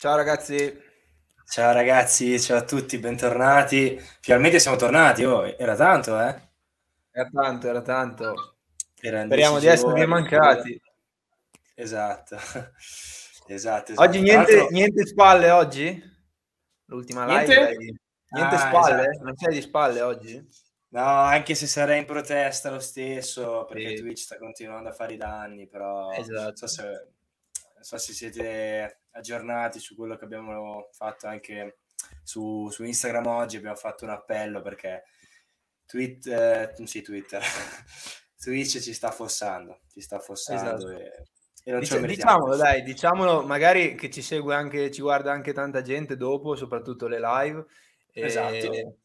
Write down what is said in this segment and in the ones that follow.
Ciao ragazzi. Ciao ragazzi, ciao a tutti, bentornati. Finalmente siamo tornati, oh, era tanto, eh? Era tanto, era tanto. Era Speriamo di esservi mancati. Esatto. esatto, esatto. Oggi niente, niente, spalle oggi? L'ultima niente? live? Niente ah, spalle? Esatto. Non c'è di spalle oggi? No, anche se sarei in protesta lo stesso, perché sì. Twitch sta continuando a fare i danni, però esatto. non so se, non so se siete aggiornati su quello che abbiamo fatto anche su, su Instagram oggi. Abbiamo fatto un appello perché tweet, eh, sì, Twitter, Twitch ci sta affossando, ci sta affossando. Esatto. E, Dic- diciamolo, dai, diciamolo, magari che ci segue anche, ci guarda anche tanta gente dopo, soprattutto le live. Esatto.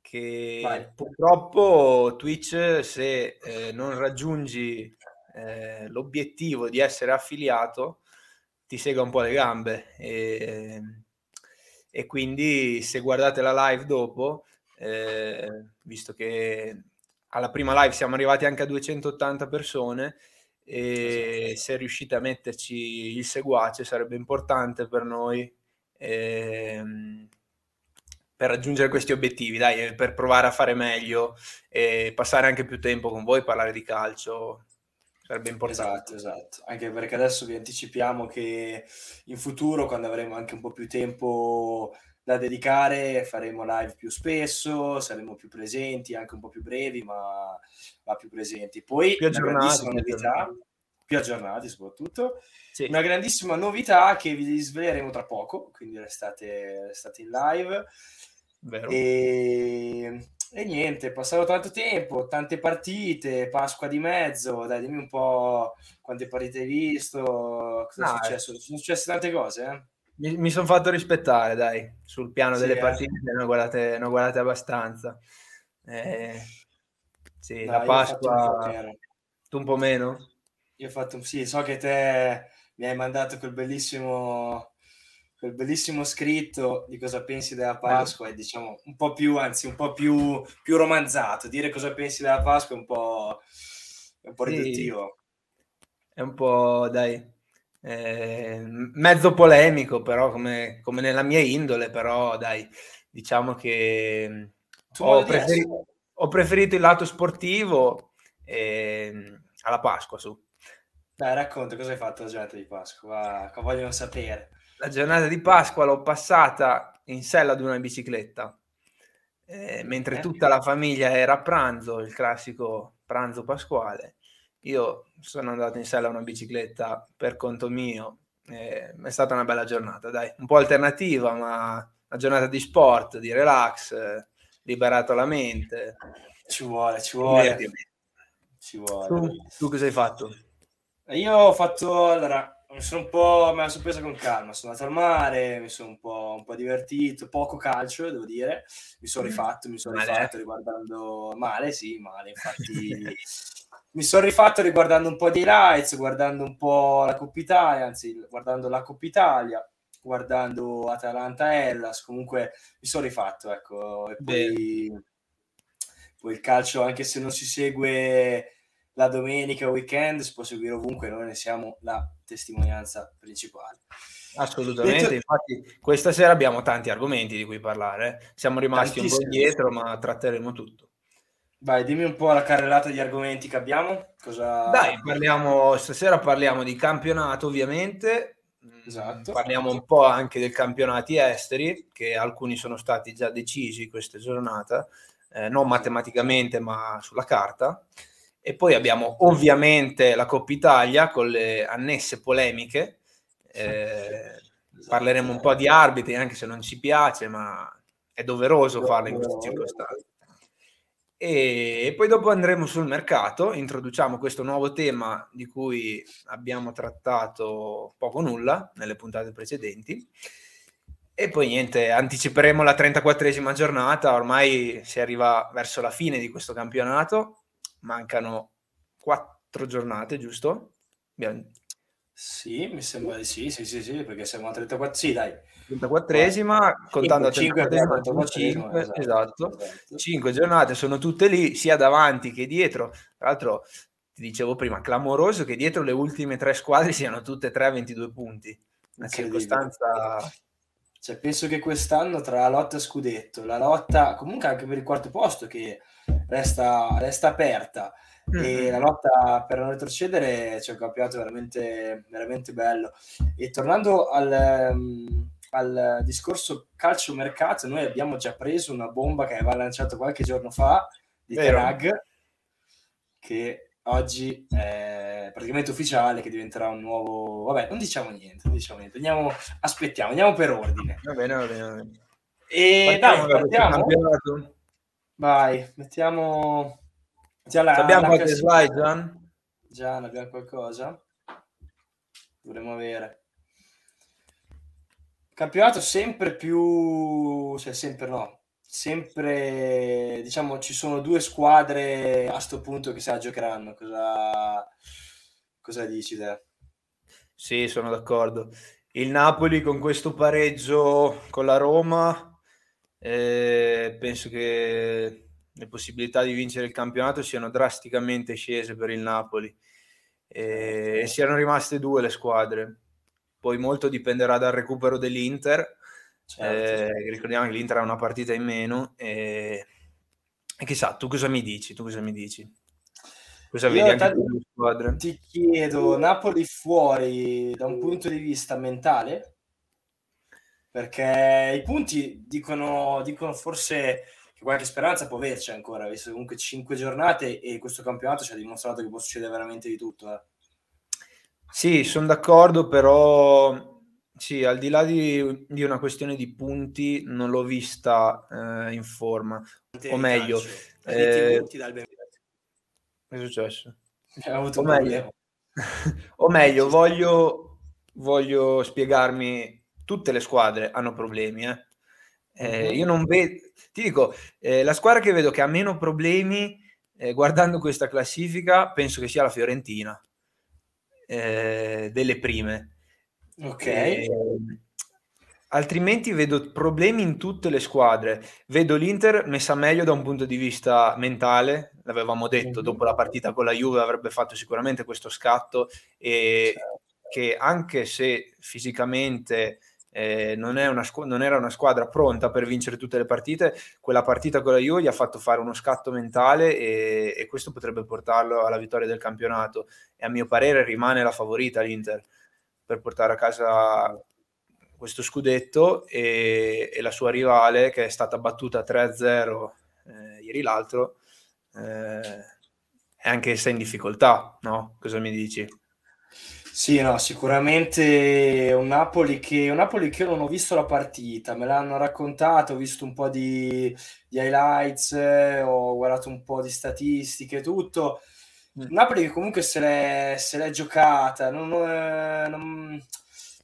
che Vai. purtroppo Twitch, se eh, non raggiungi eh, l'obiettivo di essere affiliato, ti sega un po' le gambe e, e quindi se guardate la live dopo, eh, visto che alla prima live siamo arrivati anche a 280 persone e esatto. se riuscite a metterci il seguace sarebbe importante per noi eh, per raggiungere questi obiettivi, dai, per provare a fare meglio e passare anche più tempo con voi, parlare di calcio, Sarebbe importante. Esatto, esatto. Anche perché adesso vi anticipiamo che in futuro, quando avremo anche un po' più tempo da dedicare, faremo live più spesso, saremo più presenti, anche un po' più brevi, ma, ma più presenti. Poi più aggiornati, una novità, più aggiornati soprattutto. Sì. Una grandissima novità che vi sveleremo tra poco, quindi restate, restate in live. Vero. E e niente, passato tanto tempo, tante partite, Pasqua di mezzo, dai, dimmi un po' quante partite hai visto, cosa no, è successo? Sono successe tante cose, eh? Mi, mi sono fatto rispettare, dai, sul piano sì, delle eh. partite, ne ho guardate, ne ho guardate abbastanza. Eh, sì, dai, la Pasqua... Tu un po' meno? Io ho fatto, sì, so che te mi hai mandato quel bellissimo quel bellissimo scritto di cosa pensi della Pasqua è diciamo un po' più, anzi un po' più, più romanzato. Dire cosa pensi della Pasqua è un po', è un po riduttivo. È un po', dai, eh, mezzo polemico, però come, come, nella mia indole, però dai, diciamo che ho preferito, ho preferito, il lato sportivo eh, alla Pasqua su. Dai, racconta cosa hai fatto la giornata di Pasqua, vogliono sapere la giornata di Pasqua l'ho passata in sella ad una bicicletta, eh, mentre eh. tutta la famiglia era a pranzo, il classico pranzo pasquale. Io sono andato in sella a una bicicletta per conto mio. Eh, è stata una bella giornata, dai, un po' alternativa, ma una giornata di sport, di relax, eh, liberato la mente. Ci vuole, ci vuole. Ci vuole. Tu, tu cosa hai fatto? Io ho fatto allora mi sono un po' me la sono presa con calma, sono andato al mare, mi sono un po', un po divertito, poco calcio devo dire, mi sono mm. rifatto, mi sono rifatto riguardando male, sì, male, infatti mi sono rifatto riguardando un po' di lights, guardando un po' la Coppa Italia, anzi guardando la Coppa Italia, guardando Atalanta Hellas, comunque mi sono rifatto, ecco, e poi, poi il calcio anche se non si segue la domenica weekend si può seguire ovunque, noi ne siamo la testimonianza principale. Assolutamente, infatti questa sera abbiamo tanti argomenti di cui parlare, siamo rimasti un po' indietro ma tratteremo tutto. Vai, dimmi un po' la carrellata di argomenti che abbiamo. Cosa... Dai, parliamo, stasera parliamo di campionato ovviamente, esatto. parliamo un po' anche dei campionati esteri, che alcuni sono stati già decisi questa giornata, eh, non matematicamente ma sulla carta. E poi abbiamo ovviamente la Coppa Italia con le annesse polemiche. Eh, parleremo un po' di arbitri, anche se non ci piace, ma è doveroso farlo in queste circostanze. E poi dopo andremo sul mercato, introduciamo questo nuovo tema di cui abbiamo trattato poco nulla nelle puntate precedenti. E poi niente, anticiperemo la 34esima giornata, ormai si arriva verso la fine di questo campionato mancano quattro giornate, giusto? Abbiamo... Sì, mi sembra di sì, sì, sì, sì, perché siamo a 34, sì, dai. 34esima, contando 5, 5, 5, 5 esatto, esatto. esatto. 5 giornate sono tutte lì, sia davanti che dietro. Tra l'altro, ti dicevo prima, clamoroso che dietro le ultime tre squadre siano tutte e tre a 22 punti. una circostanza... Cioè, penso che quest'anno tra la lotta a scudetto, la lotta comunque anche per il quarto posto che resta, resta aperta mm-hmm. e la lotta per non retrocedere c'è un campionato veramente, veramente bello. E tornando al, um, al discorso calcio mercato, noi abbiamo già preso una bomba che aveva lanciato qualche giorno fa di Tenag che oggi è praticamente ufficiale che diventerà un nuovo vabbè non diciamo niente, non diciamo niente. Andiamo, aspettiamo andiamo per ordine va bene va bene, va bene. e dai partiamo vai mettiamo la, abbiamo qualche slide Gian? Gian abbiamo qualcosa dovremmo avere campionato sempre più cioè sempre no sempre, diciamo, ci sono due squadre a questo punto che se la giocheranno. Cosa, cosa dici te? Sì, sono d'accordo. Il Napoli con questo pareggio con la Roma, eh, penso che le possibilità di vincere il campionato siano drasticamente scese per il Napoli eh, e siano rimaste due le squadre. Poi molto dipenderà dal recupero dell'Inter Certo. Eh, ricordiamo che l'Inter ha una partita in meno e, e chissà, tu cosa mi dici? Tu cosa mi dici? Cosa vedi anche tu squadre? Ti chiedo, Napoli fuori da un punto di vista mentale? Perché i punti dicono, dicono forse che qualche speranza può averci ancora, visto comunque 5 giornate e questo campionato ci ha dimostrato che può succedere veramente di tutto. Eh. Sì, sono d'accordo, però sì, al di là di, di, una questione di punti, non l'ho vista eh, in forma. O meglio, eh, che è successo? o, meglio, o meglio, voglio, voglio spiegarmi. Tutte le squadre hanno problemi. Eh. Eh, io non vedo, ti dico, eh, la squadra che vedo che ha meno problemi eh, guardando questa classifica penso che sia la Fiorentina eh, delle prime Ok. E, altrimenti vedo problemi in tutte le squadre. Vedo l'Inter messa meglio da un punto di vista mentale, l'avevamo detto, mm-hmm. dopo la partita con la Juve avrebbe fatto sicuramente questo scatto e certo. che anche se fisicamente eh, non, scu- non, era una squadra pronta per vincere tutte le partite, quella partita con la Juve gli ha fatto fare uno scatto mentale e, e questo potrebbe portarlo alla vittoria del campionato e a mio parere rimane la favorita l'Inter per portare a casa questo scudetto e, e la sua rivale che è stata battuta 3-0 eh, ieri l'altro eh, è anche se in difficoltà, no? Cosa mi dici? Sì, no, sicuramente un Napoli, che, un Napoli che io non ho visto la partita, me l'hanno raccontato, ho visto un po' di, di highlights, ho guardato un po' di statistiche, tutto. Mm. Napoli che comunque se l'è, se l'è giocata, non, non, non,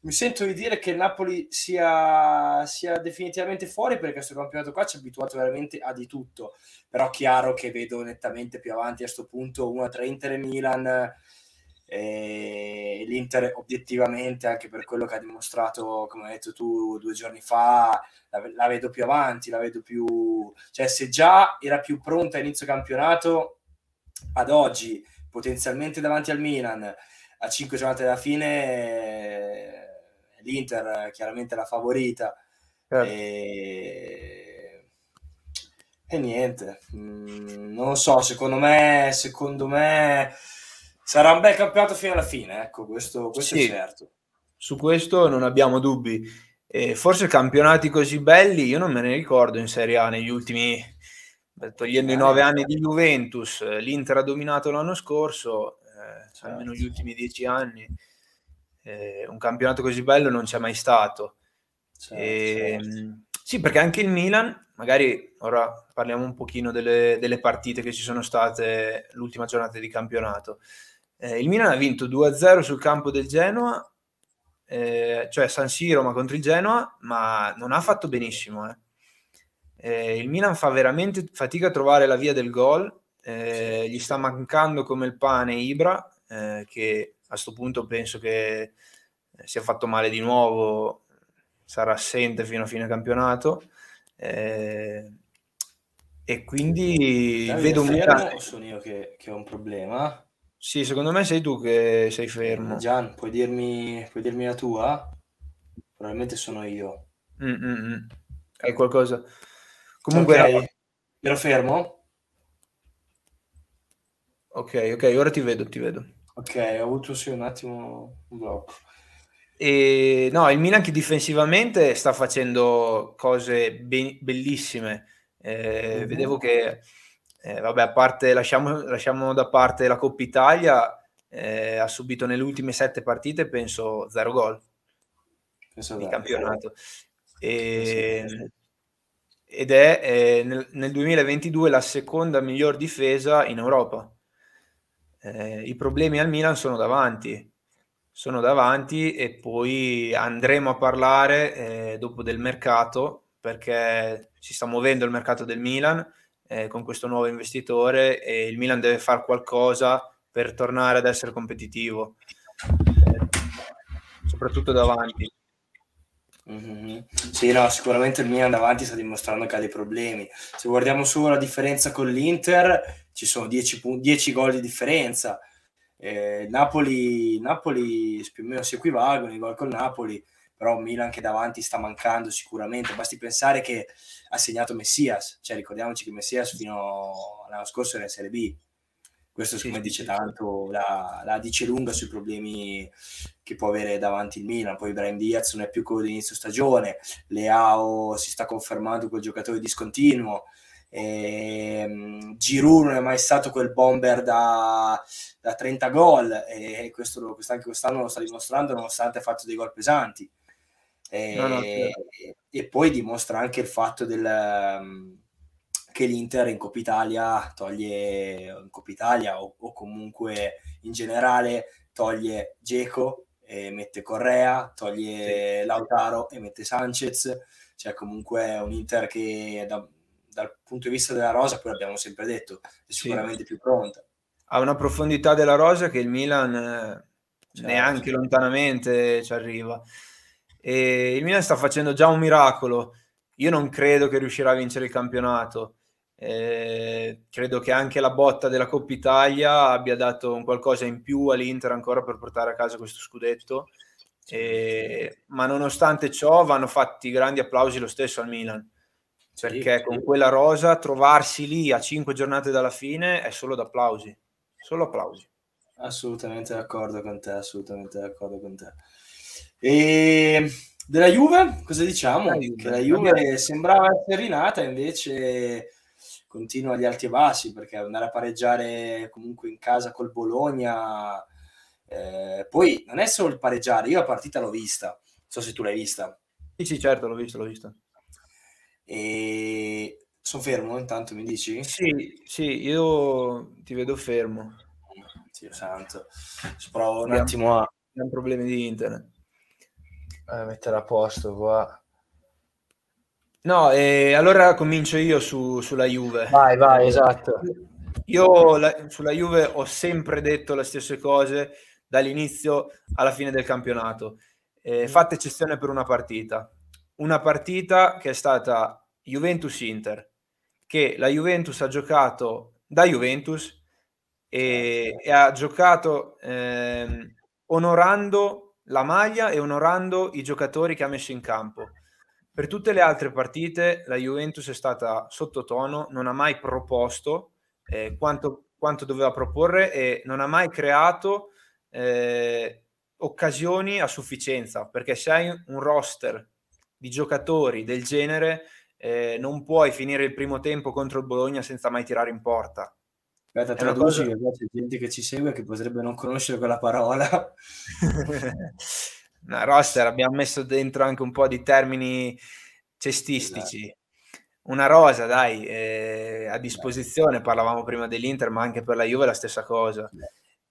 mi sento di dire che il Napoli sia, sia, definitivamente fuori perché questo campionato qua ci ha abituato veramente a di tutto, però chiaro che vedo nettamente più avanti a questo punto una tra Inter e Milan e l'Inter obiettivamente anche per quello che ha dimostrato come hai detto tu due giorni fa la, la vedo più avanti, la vedo più cioè se già era più pronta a inizio campionato ad oggi potenzialmente davanti al Milan a 5 giornate dalla fine l'Inter chiaramente la favorita certo. e... e... niente mm, non lo so secondo me secondo me sarà un bel campionato fino alla fine ecco questo, questo sì, è certo su questo non abbiamo dubbi e forse campionati così belli io non me ne ricordo in Serie A negli ultimi togliendo i nove anni di Juventus, l'Inter ha dominato l'anno scorso, eh, certo. almeno gli ultimi dieci anni, eh, un campionato così bello non c'è mai stato. Certo, e, certo. Sì, perché anche il Milan, magari ora parliamo un pochino delle, delle partite che ci sono state l'ultima giornata di campionato. Eh, il Milan ha vinto 2-0 sul campo del Genoa, eh, cioè San Siro ma contro il Genoa, ma non ha fatto benissimo. Eh eh, il Milan fa veramente fatica a trovare la via del gol, eh, gli sta mancando come il pane Ibra, eh, che a questo punto penso che eh, sia fatto male di nuovo, sarà assente fino a fine campionato. E quindi Dai, vedo un Milan. Sono io che, che, ho un problema. Sì, secondo me sei tu che sei fermo. Gian, puoi dirmi, puoi dirmi la tua? probabilmente sono io. Mm-mm. Hai qualcosa? Comunque, okay. era... ero fermo. Ok, ok, ora ti vedo, ti vedo. Ok, ho avuto sì un attimo un blocco. E, no, il Milan che difensivamente sta facendo cose be- bellissime. Eh, mm-hmm. Vedevo che, eh, vabbè, a parte, lasciamo, lasciamo, da parte la Coppa Italia, eh, ha subito nelle ultime sette partite, penso, zero gol penso di campionato. E, ed è eh, nel, nel 2022 la seconda miglior difesa in Europa. Eh, I problemi al Milan sono davanti, sono davanti e poi andremo a parlare eh, dopo del mercato perché si sta muovendo il mercato del Milan eh, con questo nuovo investitore e il Milan deve fare qualcosa per tornare ad essere competitivo, soprattutto davanti. Mm-hmm. Sì, no, sicuramente il Milan davanti sta dimostrando che ha dei problemi. Se guardiamo solo la differenza con l'Inter, ci sono 10, 10 gol di differenza. Eh, Napoli, Napoli più o meno si equivalgono i gol con Napoli, però Milan che davanti sta mancando sicuramente. Basti pensare che ha segnato Messias, cioè ricordiamoci che Messias fino all'anno scorso era in Serie B questo secondo me dice tanto, la, la, dice lunga sui problemi che può avere davanti il Milan. Poi Brian Diaz non è più quello di inizio stagione, Leao si sta confermando quel giocatore discontinuo. E, um, Giroud non è mai stato quel bomber da, da 30 gol e questo, anche quest'anno lo sta dimostrando nonostante ha fatto dei gol pesanti. E, no, no, certo. e poi dimostra anche il fatto del, um, che l'Inter in Coppa Italia toglie in Coppa Italia o, o comunque in generale toglie Geco e mette Correa, toglie sì. Lautaro e mette Sanchez, cioè comunque è un Inter che da, dal punto di vista della rosa, poi l'abbiamo sempre detto, è sicuramente sì. più pronta. Ha una profondità della rosa che il Milan eh, certo. neanche lontanamente ci arriva. E il Milan sta facendo già un miracolo. Io non credo che riuscirà a vincere il campionato. Eh, credo che anche la botta della Coppa Italia abbia dato un qualcosa in più all'Inter ancora per portare a casa questo scudetto. Eh, ma nonostante ciò vanno fatti grandi applausi lo stesso al Milan perché sì, con sì. quella rosa trovarsi lì a cinque giornate dalla fine è solo d'applausi solo applausi assolutamente d'accordo con te assolutamente d'accordo con te e della Juve cosa diciamo? La Juve, la Juve sembrava essere rinata invece continua agli alti e bassi perché andare a pareggiare comunque in casa col Bologna eh, poi non è solo il pareggiare io la partita l'ho vista. Non so se tu l'hai vista. Sì sì certo l'ho vista l'ho vista. E sono fermo intanto mi dici? sì sì io ti vedo fermo. Dio santo. Provo un attimo a abbiamo problemi di internet a mettere a posto qua No, eh, allora comincio io su, sulla Juve. Vai, vai, esatto. Io la, sulla Juve ho sempre detto le stesse cose dall'inizio alla fine del campionato. Eh, fatta eccezione per una partita. Una partita che è stata Juventus-Inter, che la Juventus ha giocato da Juventus e, e ha giocato eh, onorando la maglia e onorando i giocatori che ha messo in campo per tutte le altre partite la Juventus è stata sottotono, non ha mai proposto eh, quanto, quanto, doveva proporre e non ha mai creato eh, occasioni a sufficienza, perché se hai un roster di giocatori del genere eh, non puoi finire il primo tempo contro il Bologna senza mai tirare in porta. Aspetta, traduci, cosa... c'è gente che ci segue che potrebbe non conoscere quella parola. una roster abbiamo messo dentro anche un po' di termini cestistici. Esatto. Una rosa, dai, eh, a disposizione, parlavamo prima dell'Inter, ma anche per la Juve la stessa cosa.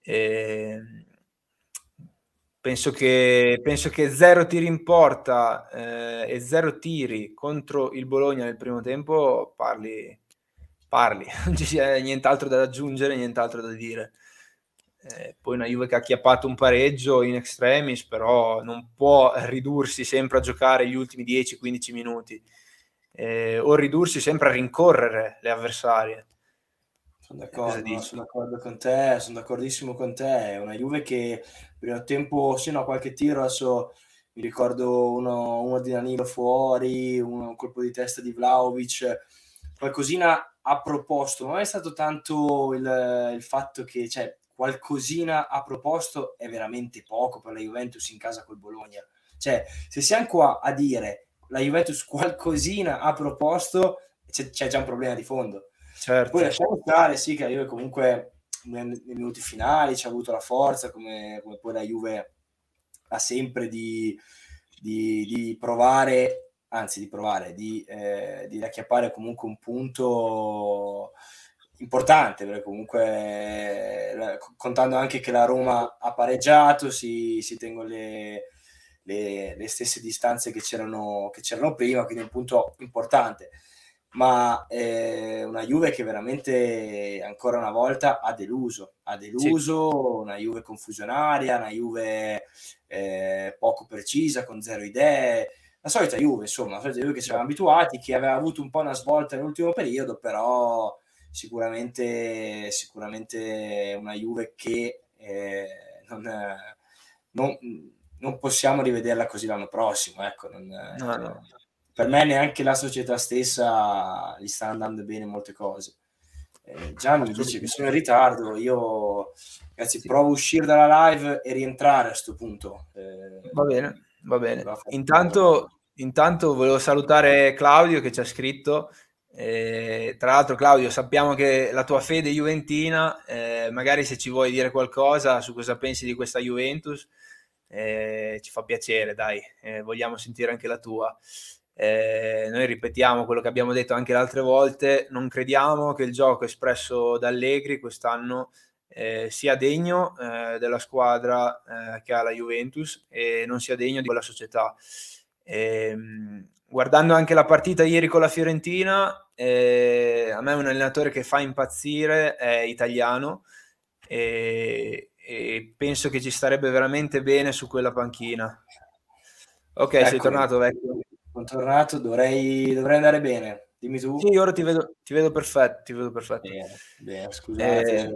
Eh, penso, che, penso che zero tiri in porta eh, e zero tiri contro il Bologna nel primo tempo parli, parli. non ci sia nient'altro da aggiungere, nient'altro da dire. Eh, poi una Juve che ha acchiappato un pareggio in extremis, però non può ridursi sempre a giocare gli ultimi 10-15 minuti eh, o ridursi sempre a rincorrere le avversarie. Sono d'accordo, sono d'accordo con te, sono d'accordissimo con te. È una Juve che prima tempo, sì, no, qualche tiro adesso mi ricordo uno, uno di Danilo fuori, un colpo di testa di Vlaovic, qualcosina ha proposto, non è stato tanto il, il fatto che cioè, qualcosina ha proposto è veramente poco per la Juventus in casa col Bologna. Cioè, se siamo qua a dire la Juventus qualcosina ha proposto, c'è, c'è già un problema di fondo. Certo. Poi lasciamo stare, sì, che la Juve comunque nei minuti finali ci ha avuto la forza, come, come poi la Juve ha sempre di, di, di provare, anzi di provare, di, eh, di racchiappare comunque un punto importante, perché comunque contando anche che la Roma ha pareggiato, si, si tengono le, le, le, stesse distanze che c'erano, che c'erano prima, quindi è un punto importante ma eh, una Juve che veramente ancora una volta ha deluso, ha deluso, sì. una Juve confusionaria, una Juve eh, poco precisa, con zero idee, la solita Juve, insomma, la solita Juve che ci eravamo abituati, che aveva avuto un po' una svolta nell'ultimo periodo, però sicuramente, sicuramente una Juve che eh, non, non, non, possiamo rivederla così l'anno prossimo, ecco, non, no, no per me neanche la società stessa gli sta andando bene molte cose. Eh, Gianni dice che sono in ritardo, io ragazzi sì. provo a uscire dalla live e rientrare a questo punto. Eh, va bene, va bene. Intanto, intanto volevo salutare Claudio che ci ha scritto. Eh, tra l'altro, Claudio, sappiamo che la tua fede juventina, eh, magari se ci vuoi dire qualcosa su cosa pensi di questa Juventus, eh, ci fa piacere, dai, vogliamo sentire anche la tua. Noi ripetiamo quello che abbiamo detto anche le altre volte, non crediamo che il gioco espresso da Allegri quest'anno eh, sia degno eh, della squadra eh, che ha la Juventus e non sia degno di quella società. Ehm, guardando anche la partita ieri con la Fiorentina, eh, a me è un allenatore che fa impazzire, è italiano e, e penso che ci starebbe veramente bene su quella panchina. Ok, ecco. sei tornato vecchio. Sono tornato, dovrei, dovrei andare bene. Dimmi tu. Sì, ora ti vedo, ti vedo perfetto, ti vedo perfetto. Bene, bene scusate. Eh,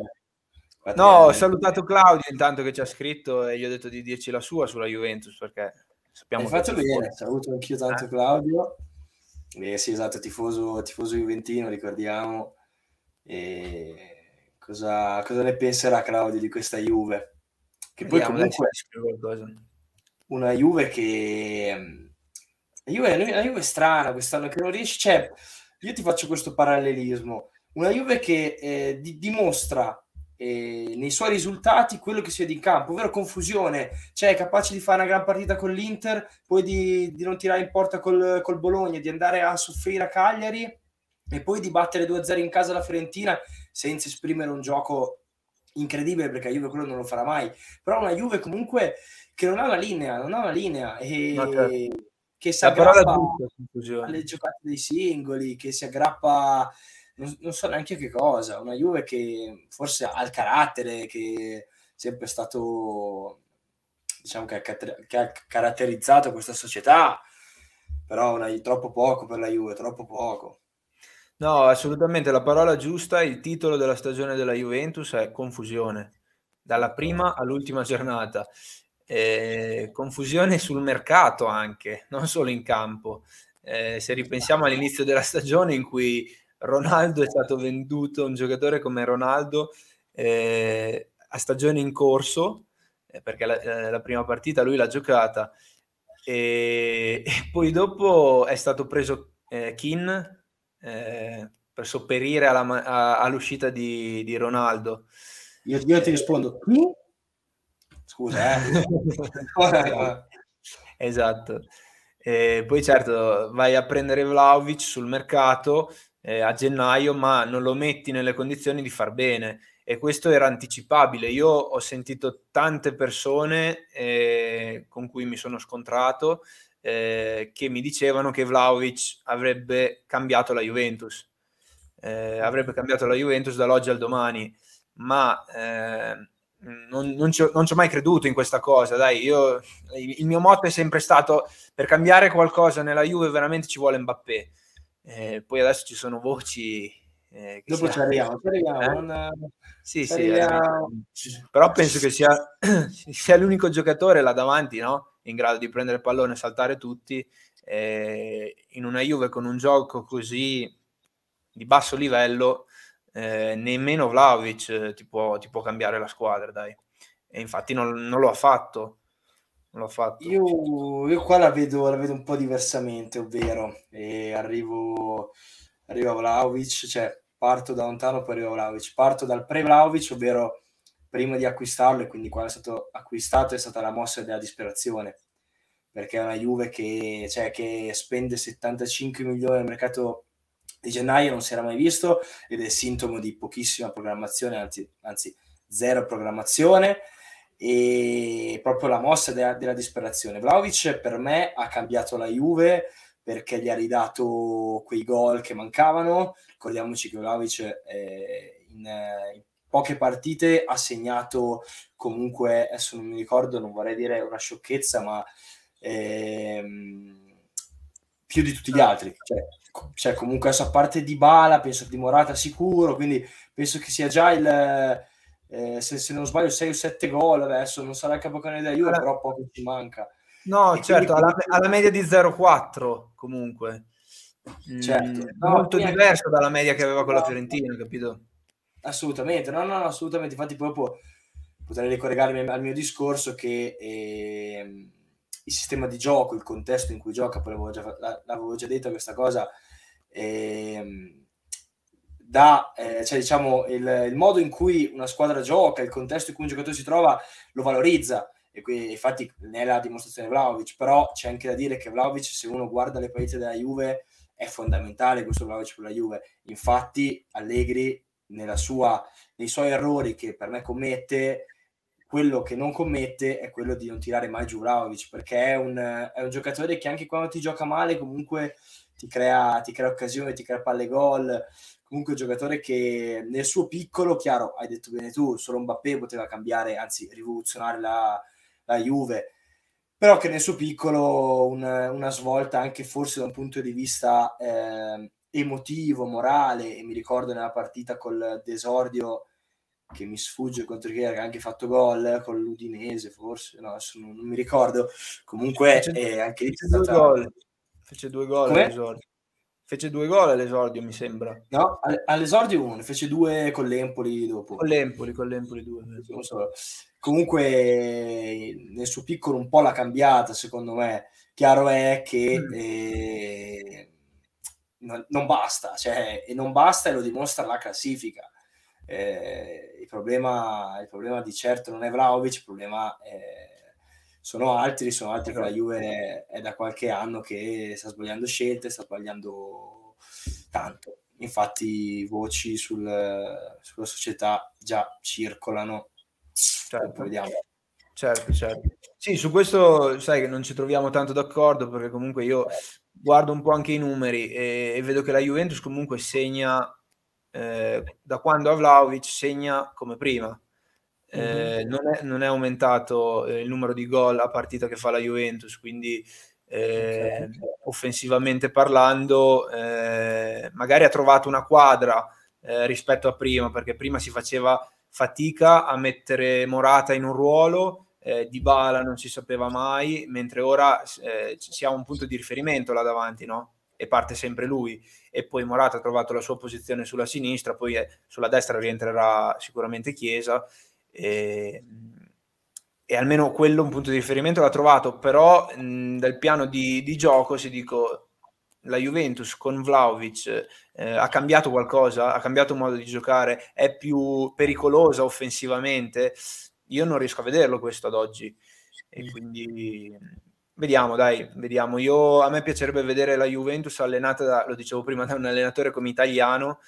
no, ho salutato Claudio intanto che ci ha scritto e gli ho detto di dirci la sua sulla Juventus perché sappiamo Hai fatto bene, fuori. saluto anch'io tanto eh. Claudio. Eh, sì, esatto, tifoso, tifoso juventino, ricordiamo. E cosa, cosa ne penserà Claudio di questa Juve? Che poi Vediamo, comunque una Juve che la Juve, la Juve è strana quest'anno che non riesce, cioè, io ti faccio questo parallelismo, una Juve che eh, di, dimostra eh, nei suoi risultati quello che si vede in campo, ovvero confusione, cioè capace di fare una gran partita con l'Inter, poi di, di non tirare in porta col, col, Bologna, di andare a soffrire a Cagliari e poi di battere 2-0 in casa la Fiorentina senza esprimere un gioco incredibile perché la Juve quello non lo farà mai, però una Juve comunque che non ha una linea, non ha una linea e... No, certo. che si aggrappa alle giocate dei singoli, che si aggrappa non, non, so neanche che cosa, una Juve che forse ha il carattere che è sempre stato diciamo che ha, che ha caratterizzato questa società, però una, troppo poco per la Juve, troppo poco. No, assolutamente la parola giusta, il titolo della stagione della Juventus è confusione, dalla prima all'ultima giornata eh, confusione sul mercato anche, non solo in campo. Eh, se ripensiamo all'inizio della stagione in cui Ronaldo è stato venduto, un giocatore come Ronaldo eh, a stagione in corso, eh, perché la, eh, la, prima partita lui l'ha giocata, e, e poi dopo è stato preso eh, Kin per sopperire alla, a, all'uscita di, di Ronaldo. Io, io ti rispondo, chi? Scusa, eh. esatto. E poi certo vai a prendere Vlaovic sul mercato eh, a gennaio, ma non lo metti nelle condizioni di far bene. E questo era anticipabile. Io ho sentito tante persone eh, con cui mi sono scontrato eh, che mi dicevano che Vlaovic avrebbe cambiato la Juventus, eh, avrebbe cambiato la Juventus dall'oggi al domani, ma eh, non, non, ci ho, non, ci ho, mai creduto in questa cosa, dai, io, il mio motto è sempre stato per cambiare qualcosa nella Juve veramente ci vuole Mbappé, eh, poi adesso ci sono voci... Eh, Dopo ci arriviamo, ci arriviamo. Eh? Non... Sì, sì, arriviamo. però penso che sia, sia, l'unico giocatore là davanti, no? in grado di prendere il pallone e saltare tutti, eh, in una Juve con un gioco così di basso livello, eh, nemmeno Vlaovic eh, ti può, ti può, cambiare la squadra, dai. E infatti non, non lo ha fatto. L'ho fatto. Io, io qua la vedo, la vedo, un po' diversamente, ovvero e arrivo, arrivo a Vlaovic, cioè parto da lontano poi arrivo a Vlaovic. Parto dal pre-Vlaovic, ovvero prima di acquistarlo e quindi quando è stato acquistato è stata la mossa della disperazione perché è una Juve che, cioè, che spende 75 milioni nel mercato di gennaio non si era mai visto ed è sintomo di pochissima programmazione, anzi, anzi zero programmazione e proprio la mossa della, della disperazione. Vlaovic per me ha cambiato la Juve perché gli ha ridato quei gol che mancavano. Ricordiamoci che Vlaovic eh, in, in, poche partite ha segnato comunque, adesso non mi ricordo, non vorrei dire una sciocchezza, ma ehm, più di tutti gli altri. Cioè, cioè comunque adesso a parte di Bala, penso di Morata sicuro, quindi penso che sia già il, eh, se, se, non sbaglio 6 o 7 gol adesso, non sarà il capocannoniere della Juve, però poco ci manca. No, e certo, quindi... alla, alla, media di 0,4 comunque. Certo. Mm, no, molto diverso dalla media che aveva con la Fiorentina, capito? Assolutamente, no, no, assolutamente. Infatti, proprio potrei ricollegarmi al mio discorso che eh, il sistema di gioco, il contesto in cui gioca, poi l'avevo già, l'avevo già detto questa cosa, eh, da, eh, cioè, diciamo, il, il, modo in cui una squadra gioca, il contesto in cui un giocatore si trova, lo valorizza. E qui, infatti, ne è la dimostrazione Vlaovic. Però c'è anche da dire che Vlaovic, se uno guarda le partite della Juve, è fondamentale questo Vlaovic per la Juve. Infatti, Allegri, sua, nei suoi errori che per me commette, quello che non commette è quello di non tirare mai giù Vlaovic, perché è un, è un giocatore che anche quando ti gioca male, comunque ti crea, ti crea occasioni, ti crea palle gol comunque un giocatore che nel suo piccolo, chiaro, hai detto bene tu, solo Mbappé poteva cambiare, anzi rivoluzionare la, la Juve, però che nel suo piccolo un, una svolta anche forse da un punto di vista eh, emotivo, morale, e mi ricordo nella partita col Desordio che mi sfugge contro chi ha anche fatto gol con l'Udinese forse, no, adesso non, non mi ricordo, comunque fece, eh, anche lì fece due gol, fece due gol Fece due gol all'esordio, mi sembra. No, all'esordio uno, fece due con l'Empoli dopo. Con l'Empoli, con l'Empoli due. So. Comunque nel suo piccolo un po' l'ha cambiata, secondo me. Chiaro è che mm. eh, non, non, basta, cioè, e non basta e lo dimostra la classifica. Eh, il, problema, il problema di certo non è Vlaovic, il problema è sono altri, sono altri che la esatto. Juve è da qualche anno che sta sbagliando scelte, sta sbagliando tanto. Infatti voci sul, sulla società già circolano. Certo. Vediamo. Certo, certo. Sì, su questo sai che non ci troviamo tanto d'accordo perché comunque io guardo un po' anche i numeri e, e vedo che la Juventus comunque segna eh, da quando ha Vlaovic segna come prima eh, non, è, non, è, aumentato eh, il numero di gol a partita che fa la Juventus, quindi eh, okay. offensivamente parlando, eh, magari ha trovato una quadra eh, rispetto a prima, perché prima si faceva fatica a mettere Morata in un ruolo, eh, Di Bala non si sapeva mai, mentre ora eh, si ha un punto di riferimento là davanti, no? E parte sempre lui, e poi Morata ha trovato la sua posizione sulla sinistra, poi sulla destra rientrerà sicuramente Chiesa e, e, almeno quello un punto di riferimento l'ha trovato, però mh, dal piano di, di, gioco, se dico la Juventus con Vlaovic eh, ha cambiato qualcosa, ha cambiato modo di giocare, è più pericolosa offensivamente, io non riesco a vederlo questo ad oggi. E quindi vediamo dai, vediamo. Io, a me piacerebbe vedere la Juventus allenata da, lo dicevo prima, da un allenatore come italiano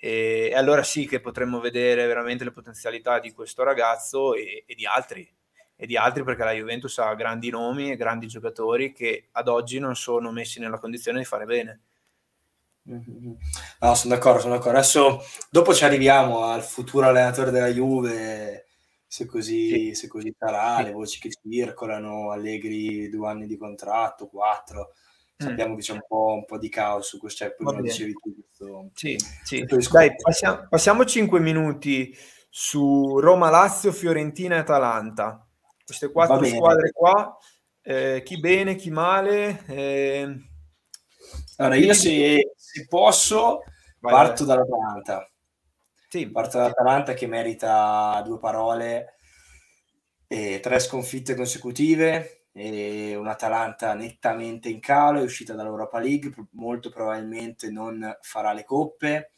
e, allora sì che potremmo vedere veramente le potenzialità di questo ragazzo e, e, di altri, e di altri perché la Juventus ha grandi nomi e grandi giocatori che ad oggi non sono messi nella condizione di fare bene. Mm-hmm. No, sono d'accordo, sono d'accordo. Adesso dopo ci arriviamo al futuro allenatore della Juve, se così, sì. se così sarà, sì. le voci che circolano, Allegri due anni di contratto, quattro sappiamo mm. che c'è un po', un po', di caos su questo, cioè, come dicevi tu. Questo, sì, sì. Dai, passiamo, passiamo 5 minuti su Roma, Lazio, Fiorentina e Atalanta. Queste quattro squadre qua, Eh, chi bene, chi male? Eh... Allora, io se, se posso vai, parto vai. dall'Atalanta. Sì. Parto dall'Atalanta che merita due parole, e tre sconfitte consecutive, e un'Atalanta nettamente in calo, è uscita dall'Europa League, molto probabilmente non farà le coppe.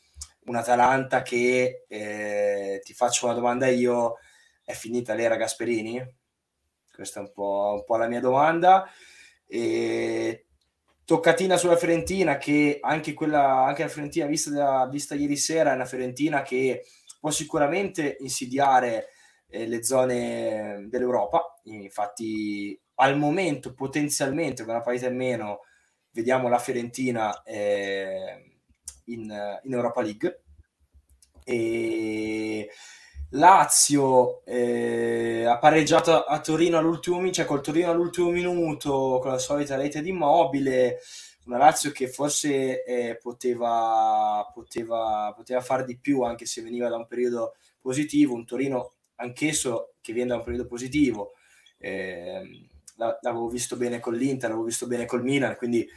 Un'Atalanta che, eh, ti faccio una domanda io, è finita l'era Gasperini? Questa è un po', un po la mia domanda. E toccatina sulla Fiorentina, che anche, quella, anche la Fiorentina vista, da, vista ieri sera è una Fiorentina che può sicuramente insidiare eh, le zone dell'Europa. Infatti, al momento, potenzialmente, con una partita in meno, vediamo la Fiorentina eh, in, in Europa League. E Lazio eh, ha pareggiato a Torino all'ultimo, cioè col Torino all'ultimo minuto con la solita rete di Immobile, una Lazio che forse eh, poteva, poteva, poteva fare di più anche se veniva da un periodo positivo, un Torino anch'esso che viene da un periodo positivo, eh, l'avevo visto bene con l'Inter, l'avevo visto bene col Milan, quindi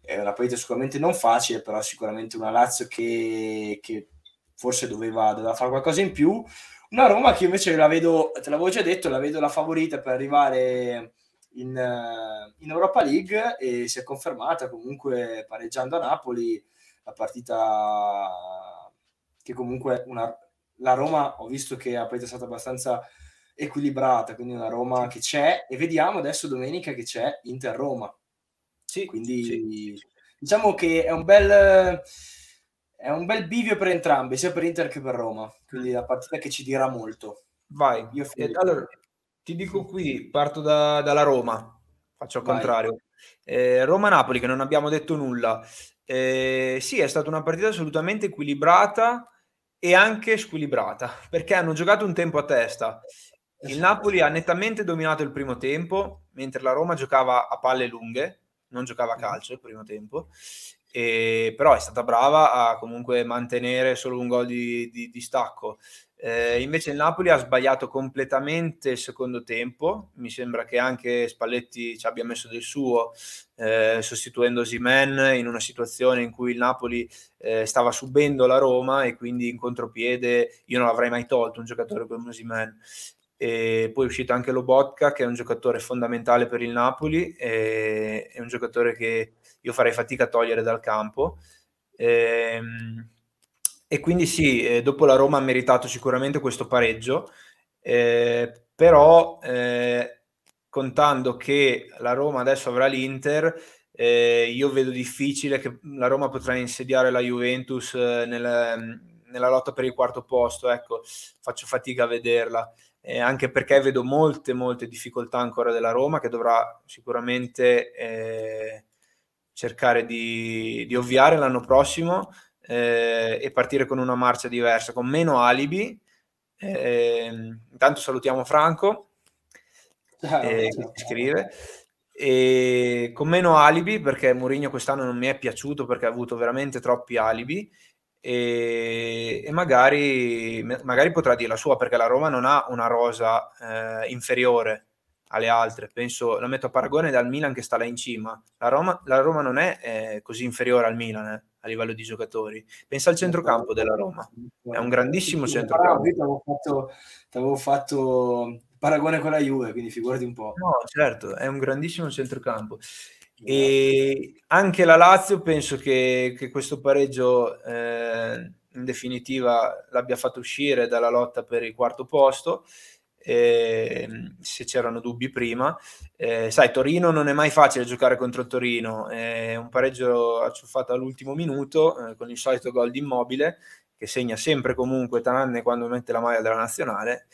è una partita sicuramente non facile, però sicuramente una Lazio che, che forse doveva, doveva fare qualcosa in più. Una Roma che invece la vedo, te l'avevo già detto, la vedo la favorita per arrivare in, eh, in Europa League e si è confermata comunque pareggiando a Napoli la partita che comunque una, la Roma ho visto che è stata abbastanza equilibrata, quindi una Roma che c'è e vediamo adesso domenica che c'è Inter-Roma. Sì, quindi sì. diciamo che è un bel è un bel bivio per entrambi, sia per Inter che per Roma. Quindi la partita che ci dirà molto. Vai. Io eh, allora, ti dico qui, parto da, dalla Roma, faccio al Vai. contrario. Eh, Roma-Napoli, che non abbiamo detto nulla. Eh, sì, è stata una partita assolutamente equilibrata e anche squilibrata, perché hanno giocato un tempo a testa. Il esatto. Napoli ha nettamente dominato il primo tempo, mentre la Roma giocava a palle lunghe, non giocava a calcio il primo tempo e, però è stata brava a comunque mantenere solo un gol di, di, di stacco. Eh, invece il Napoli ha sbagliato completamente il secondo tempo, mi sembra che anche Spalletti ci abbia messo del suo, eh, sostituendo Simen in una situazione in cui il Napoli eh, stava subendo la Roma e quindi in contropiede io non avrei mai tolto un giocatore come Simen. E poi è uscito anche Lobotka che è un giocatore fondamentale per il Napoli, è un giocatore che io farei fatica a togliere dal campo. E, ehm, e quindi sì, eh, dopo la Roma ha meritato sicuramente questo pareggio, eh, però eh, contando che la Roma adesso avrà l'Inter, eh, io vedo difficile che la Roma potrà insediare la Juventus eh, nel, nella lotta per il quarto posto, ecco, faccio fatica a vederla. Eh, anche perché vedo molte, molte difficoltà ancora della Roma che dovrà sicuramente eh, cercare di, di ovviare l'anno prossimo eh, e partire con una marcia diversa, con meno alibi. Eh, intanto salutiamo Franco ciao, eh, ciao. che scrive e con meno alibi perché Mourinho quest'anno non mi è piaciuto perché ha avuto veramente troppi alibi e, e magari, magari, potrà dire la sua perché la Roma non ha una rosa eh, inferiore alle altre. Penso, la metto a paragone dal Milan che sta là in cima. La Roma, la Roma non è eh, così inferiore al Milan eh, a livello di giocatori. Pensa al centrocampo della Roma, è un grandissimo centrocampo. Io ti avevo fatto, avevo fatto paragone con la Juve, quindi figurati un po'. No, certo, è un grandissimo centrocampo. E anche la Lazio penso che, che questo pareggio eh, in definitiva l'abbia fatto uscire dalla lotta per il quarto posto eh, se c'erano dubbi prima. Eh, sai, Torino non è mai facile giocare contro Torino, è un pareggio acciuffato all'ultimo minuto eh, con il solito gol di Immobile che segna sempre comunque, tranne quando mette la maglia della nazionale.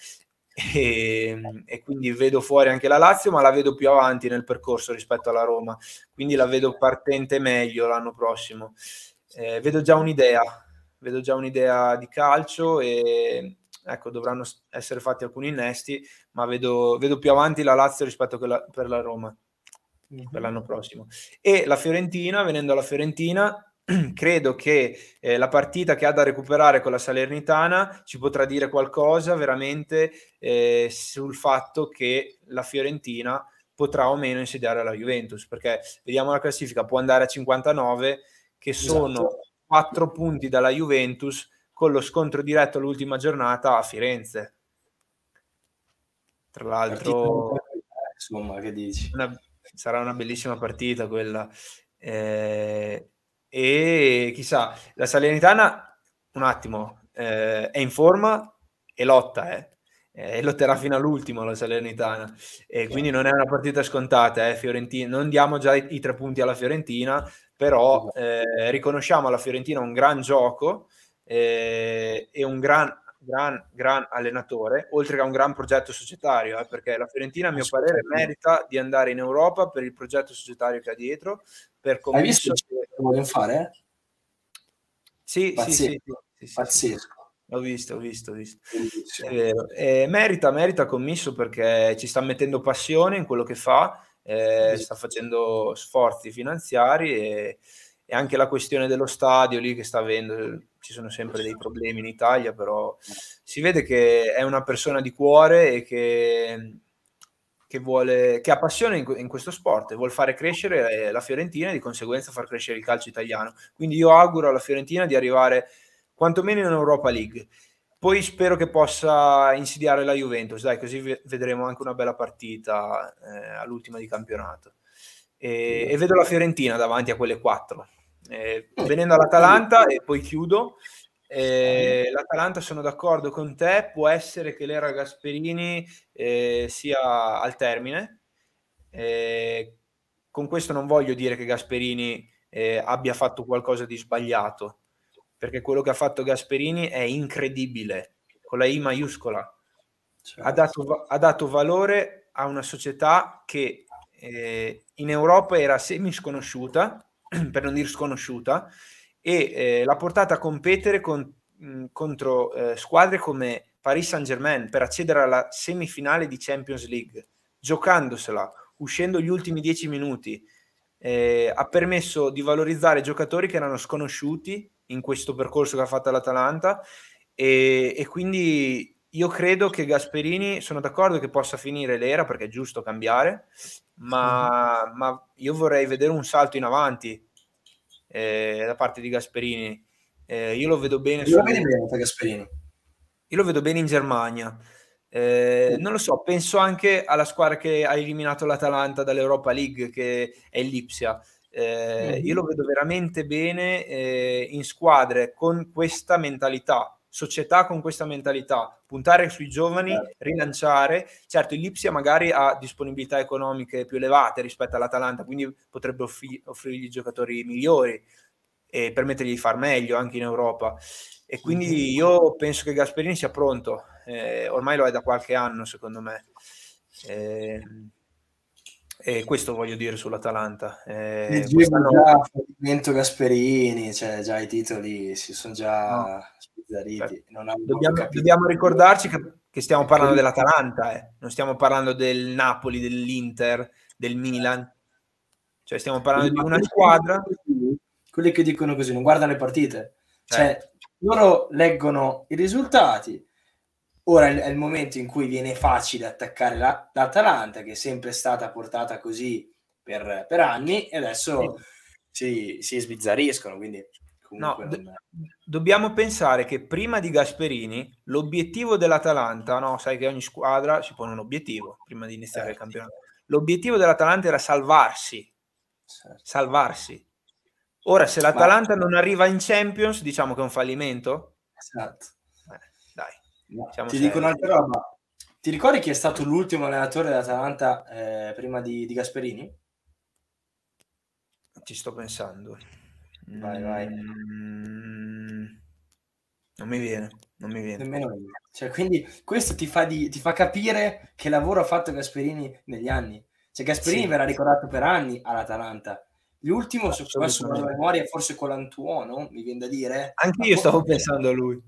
E, e, quindi vedo fuori anche la Lazio, ma la vedo più avanti nel percorso rispetto alla Roma, quindi la vedo partente meglio l'anno prossimo. Eh, vedo già un'idea, vedo già un'idea di calcio e, ecco, dovranno essere fatti alcuni innesti, ma vedo, vedo più avanti la Lazio rispetto a quella per la Roma mm-hmm. per l'anno prossimo. E la Fiorentina, venendo alla Fiorentina, credo che eh, la partita che ha da recuperare con la Salernitana ci potrà dire qualcosa veramente eh, sul fatto che la Fiorentina potrà o meno insediare la Juventus, perché vediamo la classifica, può andare a 59, che sono esatto. 4 punti dalla Juventus con lo scontro diretto all'ultima giornata a Firenze. Tra l'altro, insomma, che dici? Una, sarà una bellissima partita quella. Eh, e chissà, la Salernitana, un attimo, eh, è in forma e lotta, eh. Eh, lotterà fino all'ultimo la Salernitana. E quindi non è una partita scontata eh, Fiorentina, non diamo già i, i, tre punti alla Fiorentina però eh, riconosciamo alla Fiorentina un gran gioco eh, e un gran, gran, gran allenatore oltre che un gran progetto societario eh, perché la Fiorentina a mio parere merita di andare in Europa per il progetto societario che ha dietro per Hai visto che vogliono fare? Sì, sì, sì, sì, Pazzesco. Ho visto, ho visto, ho visto. È vero. Eh, merita, merita commisso perché ci sta mettendo passione in quello che fa, eh, sta facendo sforzi finanziari e, e, anche la questione dello stadio lì che sta avendo, ci sono sempre dei problemi in Italia, però si vede che è una persona di cuore e che, che, vuole, che ha passione in, in questo sport e vuole fare crescere la Fiorentina e di conseguenza far crescere il calcio italiano. Quindi io auguro alla Fiorentina di arrivare quantomeno in Europa League. Poi spero che possa insidiare la Juventus, dai, così vedremo anche una bella partita eh, all'ultima di campionato. E, e, vedo la Fiorentina davanti a quelle quattro. Eh, venendo all'Atalanta, e poi chiudo, eh, L'Atalanta sono d'accordo con te, può essere che l'era Gasperini eh, sia al termine. Eh, con questo non voglio dire che Gasperini eh, abbia fatto qualcosa di sbagliato, perché quello che ha fatto Gasperini è incredibile, con la I maiuscola. Certo. Ha, dato, ha, dato, valore a una società che eh, in Europa era semi sconosciuta, per non dire sconosciuta, e eh, l'ha portata a competere con, mh, contro eh, squadre come Paris Saint-Germain per accedere alla semifinale di Champions League, giocandosela, uscendo gli ultimi dieci minuti. Eh, ha permesso di valorizzare giocatori che erano sconosciuti in questo percorso che ha fatto l'Atalanta e, e quindi io credo che Gasperini, sono d'accordo che possa finire l'era perché è giusto cambiare, ma, ma io vorrei vedere un salto in avanti eh, da parte di Gasperini. Eh, io lo vedo bene. Io, bene Gasperini. io lo vedo bene in Germania. Eh, non lo so, penso anche alla squadra che ha eliminato l'Atalanta dall'Europa League, che è l'Ipsia. Eh, mm-hmm. Io lo vedo veramente bene eh, in squadre con questa mentalità, società con questa mentalità, puntare sui giovani, certo. rilanciare. Certo, il Lipsia magari ha disponibilità economiche più elevate rispetto all'Atalanta, quindi potrebbe offri- offrirgli giocatori migliori e permettergli di far meglio anche in Europa. E quindi mm-hmm. io penso che Gasperini sia pronto, eh, ormai lo è da qualche anno secondo me. Eh, e questo voglio dire sull'Atalanta. Eh, quest'anno... già fallimento Gasperini, cioè già i titoli si sono già no. spizzariti. Dobbiamo, dobbiamo, ricordarci che, che, stiamo parlando dell'Atalanta, eh. non stiamo parlando del Napoli, dell'Inter, del Milan. Cioè stiamo parlando di una squadra... Quelli che dicono così, non guardano le partite. Cioè, eh. loro leggono i risultati, Ora è il momento in cui viene facile attaccare la, l'Atalanta, che è sempre stata portata così per, per anni, e adesso sì. si, si sbizzarriscono. Quindi no, non... dobbiamo pensare che prima di Gasperini l'obiettivo dell'Atalanta, no? sai che ogni squadra si pone un obiettivo prima di iniziare certo. il campionato. L'obiettivo dell'Atalanta era salvarsi, certo. salvarsi. Ora, se l'Atalanta Ma... non arriva in Champions, diciamo che è un fallimento. Esatto. Diciamo ti dico un'altra roba. Ti ricordi chi è stato l'ultimo allenatore dell'Atalanta eh, prima di, di, Gasperini? Ci sto pensando. Vai, vai. Mm, non mi viene, non mi viene. Nemmeno io. Cioè, quindi questo ti fa, di, ti fa, capire che lavoro ha fatto Gasperini negli anni. Cioè, Gasperini sì. verrà ricordato per anni all'Atalanta. L'ultimo, se ho messo la memoria, forse Colantuono, mi viene da dire. Anche io stavo pensando a lui.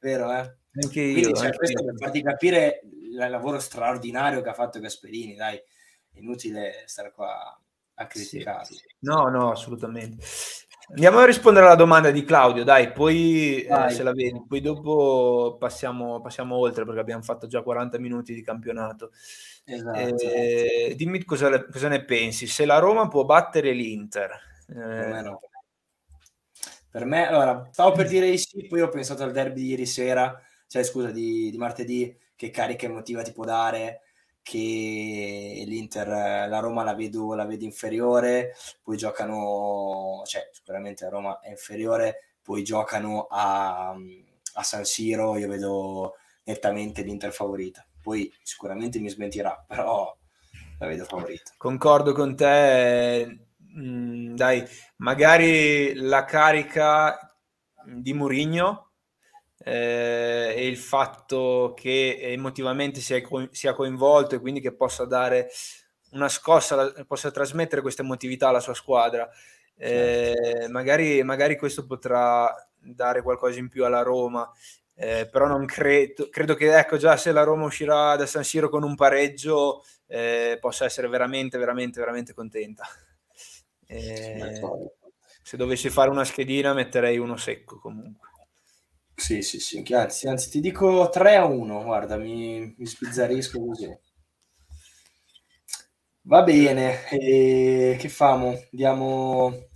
Vero, eh? Anche io. Quindi, cioè, anche questo io. per farti capire il lavoro straordinario che ha fatto Gasperini, dai, è inutile stare qua a criticarlo. Sì, No, no, assolutamente. Andiamo a rispondere alla domanda di Claudio, dai, poi eh, se la vedi, poi dopo passiamo, passiamo, oltre perché abbiamo fatto già 40 minuti di campionato. Esatto. Eh, dimmi cosa, cosa, ne pensi, se la Roma può battere l'Inter. Eh... Per me no. Per me, allora, stavo per dire sì, poi ho pensato al derby di ieri sera, cioè scusa, di, di martedì, che carica emotiva ti può dare, che l'Inter, la Roma la vedo, la vedo inferiore, poi giocano, cioè sicuramente la Roma è inferiore, poi giocano a, a San Siro, io vedo nettamente l'Inter favorita. Poi sicuramente mi smentirà, però la vedo favorita. Concordo con te, mm, dai, magari la carica di Mourinho eh, e il fatto che emotivamente sia, co- sia, coinvolto e quindi che possa dare una scossa, possa trasmettere questa emotività alla sua squadra. Eh, certo. magari, magari questo potrà dare qualcosa in più alla Roma. Eh, però non credo, credo che ecco già se la Roma uscirà da San Siro con un pareggio eh, possa essere veramente veramente veramente contenta eh, se dovessi fare una schedina metterei uno secco comunque sì, sì, sì, anzi, anzi ti dico 3 a 1, guarda, mi, mi sbizzarisco così. Va bene, e che famo? Diamo,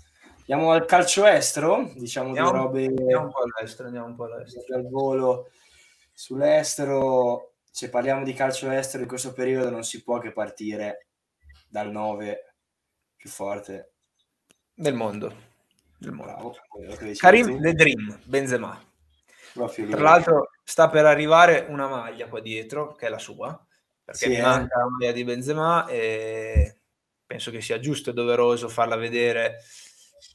diamo al calcio estero, diciamo andiamo, di robe... Andiamo un po' all'estero, andiamo un po' all'estero. Al volo sull'estero, se parliamo di calcio estero in questo periodo non si può che partire dal 9 più forte del mondo. Del mondo. Bravo, Karim The Dream, Benzema. Tra l'altro sta per arrivare una maglia qua dietro, che è la sua, perché sì, mi eh. manca la maglia di Benzema e penso che sia giusto e doveroso farla vedere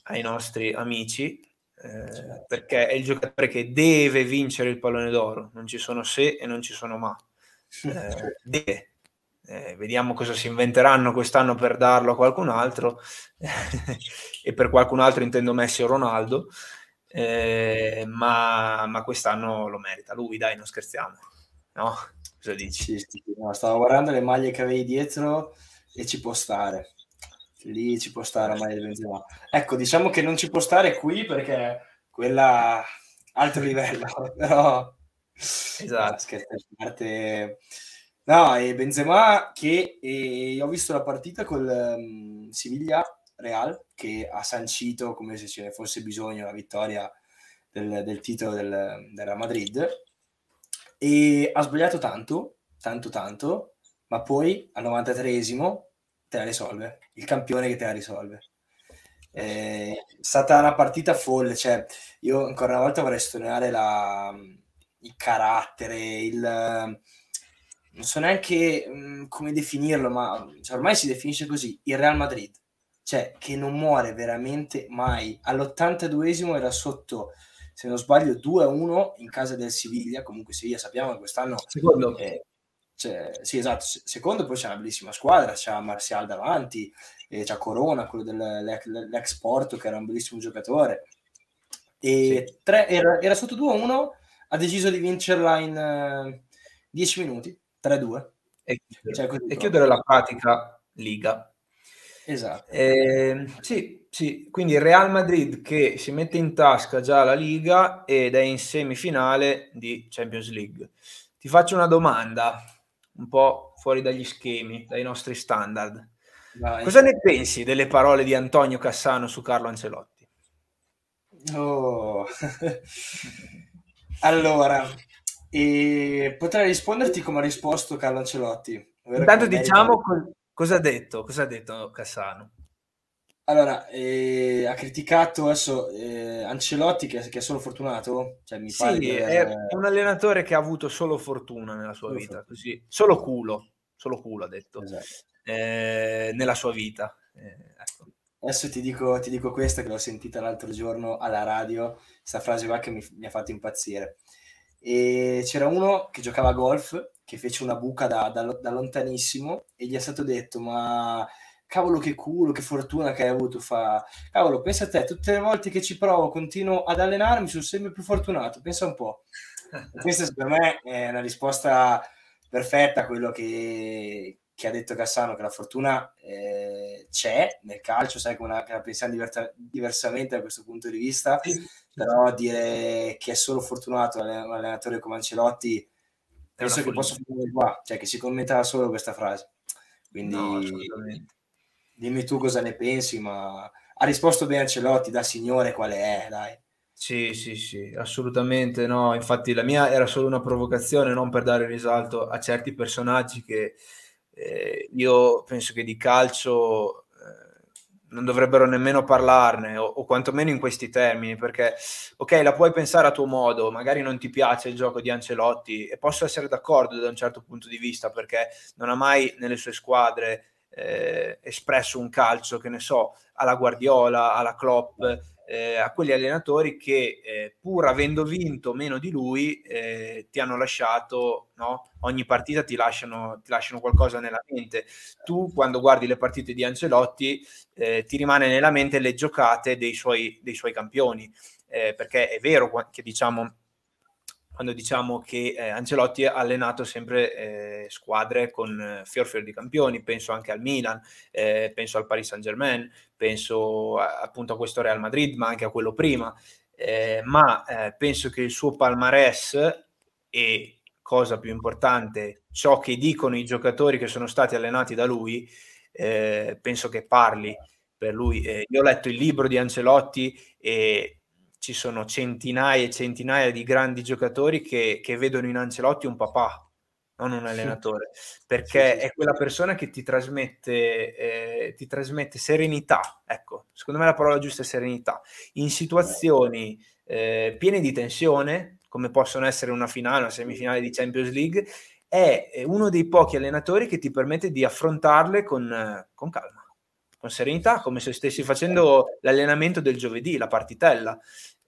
ai nostri amici, eh, certo. perché è il giocatore che deve vincere il pallone d'oro, non ci sono se e non ci sono ma. Eh, deve. Eh, vediamo cosa si inventeranno quest'anno per darlo a qualcun altro e per qualcun altro intendo Messi o Ronaldo eh, ma, ma, quest'anno lo merita lui, dai, non scherziamo. No? Cosa dici? Sì, sì, no, stavo guardando le maglie che avevi dietro e ci può stare. Lì ci può stare la maglia di Benzema. Ecco, diciamo che non ci può stare qui perché quella altro livello, però esatto. parte... No, e Benzema che e ho visto la partita col um, Siviglia Real che ha sancito come se ce ne fosse bisogno la vittoria del, del titolo del, del Real Madrid e ha sbagliato tanto, tanto, tanto, ma poi al 93esimo te la risolve, il campione che te la risolve. È stata una partita folle, cioè io ancora una volta vorrei sottolineare la, il carattere, il, non so neanche mh, come definirlo, ma cioè, ormai si definisce così, il Real Madrid cioè che non muore veramente mai. All'82esimo era sotto, se non sbaglio, 2-1 in casa del Siviglia. Comunque Siviglia sappiamo che quest'anno... Secondo. Eh, cioè, sì, esatto. Secondo poi c'è una bellissima squadra, c'è Martial davanti, e c'è Corona, quello dell'ex Porto, che era un bellissimo giocatore. E sì. tre, era, era, sotto 2-1, ha deciso di vincerla in 10 uh, minuti, 3-2. E, cioè, e chiudere la pratica Liga Esatto. Eh, sì, sì, quindi il Real Madrid che si mette in tasca già la Liga ed è in semifinale di Champions League. Ti faccio una domanda, un po' fuori dagli schemi, dai nostri standard. Vai. Cosa ne pensi delle parole di Antonio Cassano su Carlo Ancelotti? Oh. allora, eh, potrei risponderti come ha risposto Carlo Ancelotti. Intanto diciamo, Cosa ha detto? Cosa ha detto Cassano? Allora, eh, ha criticato adesso eh, Ancelotti che, che, è solo fortunato. Cioè, mi sì, è, è, un allenatore che ha avuto solo fortuna nella sua solo vita, così. solo culo, solo culo ha detto, esatto. eh, nella sua vita. Eh, ecco. Adesso ti dico, ti dico, questa che l'ho sentita l'altro giorno alla radio, questa frase qua che mi, mi ha fatto impazzire. E c'era uno che giocava a golf che fece una buca da, da, da, lontanissimo e gli è stato detto ma cavolo che culo, che fortuna che hai avuto, fa cavolo pensa a te, tutte le volte che ci provo continuo ad allenarmi sono sempre più fortunato, pensa un po'. questa per me è una risposta perfetta a quello che, che ha detto Cassano che la fortuna eh, c'è nel calcio, sai come la, pensiamo diversa, diversamente da questo punto di vista, però dire che è solo fortunato un allenatore come Ancelotti, penso che possa finire qua, cioè che si commenta solo questa frase. Quindi no, dimmi tu cosa ne pensi, ma ha risposto bene Ancelotti, da signore quale è, dai. Sì, sì, sì, assolutamente no. Infatti la mia era solo una provocazione, non per dare risalto a certi personaggi che eh, io penso che di calcio non dovrebbero nemmeno parlarne, o, o, quantomeno in questi termini, perché ok, la puoi pensare a tuo modo, magari non ti piace il gioco di Ancelotti e posso essere d'accordo da un certo punto di vista, perché non ha mai nelle sue squadre eh, espresso un calcio, che ne so, alla Guardiola, alla Klopp eh, a quegli allenatori che eh, pur avendo vinto meno di lui eh, ti hanno lasciato, no? ogni partita ti lasciano, ti lasciano, qualcosa nella mente. Tu quando guardi le partite di Ancelotti eh, ti rimane nella mente le giocate dei suoi, dei suoi campioni, eh, perché è vero che diciamo quando diciamo che eh, Ancelotti ha allenato sempre eh, squadre con eh, fior fior di campioni, penso anche al Milan, eh, penso al Paris Saint Germain, penso a, appunto a questo Real Madrid, ma anche a quello prima, eh, ma eh, penso che il suo palmarès e, cosa più importante, ciò che dicono i giocatori che sono stati allenati da lui, penso che parli per lui. io ho letto il libro di Ancelotti e ci sono centinaia e centinaia di grandi giocatori che, che vedono in Ancelotti un papà, non un allenatore, perché sì, sì, è quella persona che ti trasmette, eh, ti trasmette serenità, ecco, secondo me la parola giusta è serenità, in situazioni eh, piene di tensione, come possono essere una finale, una semifinale di Champions League, è uno dei pochi allenatori che ti permette di affrontarle con, con calma con serenità, come se stessi facendo l'allenamento del giovedì, la partitella.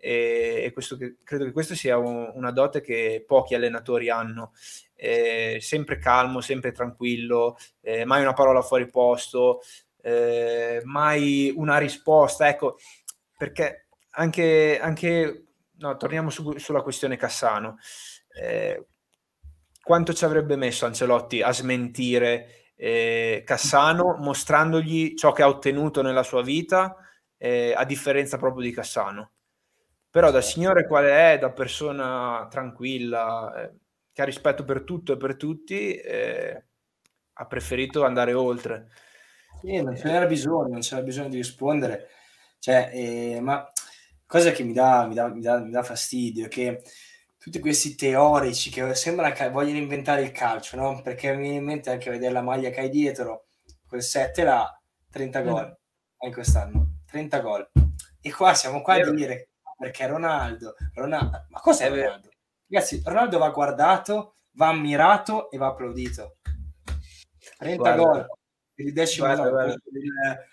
E, questo, credo che questa sia un, una dote che pochi allenatori hanno. Eh, sempre calmo, sempre tranquillo, eh, mai una parola fuori posto, eh, mai una risposta. Ecco, perché anche, anche no, torniamo su, sulla questione Cassano. Quanto ci avrebbe messo Ancelotti a smentire Cassano mostrandogli ciò che ha ottenuto nella sua vita, a differenza proprio di Cassano. Però da signore quale è, da persona tranquilla, eh, che ha rispetto per tutto e per tutti, eh, ha preferito andare oltre. Sì, non c'era bisogno, non c'era bisogno di rispondere. Cioè, eh, ma cosa che mi dà, mi dà, mi dà, mi dà fastidio è che tutti questi teorici che sembra che vogliono inventare il calcio, no? Perché mi viene in mente anche vedere la maglia che hai dietro, quel 7 là, 30 gol, mm. anche quest'anno, 30 gol. E qua siamo qua a dire perché Ronaldo, Ronaldo, ma cos'è è Ronaldo? Ragazzi, Ronaldo va guardato, va ammirato e va applaudito. 30 gol, il decimo guarda, guarda. il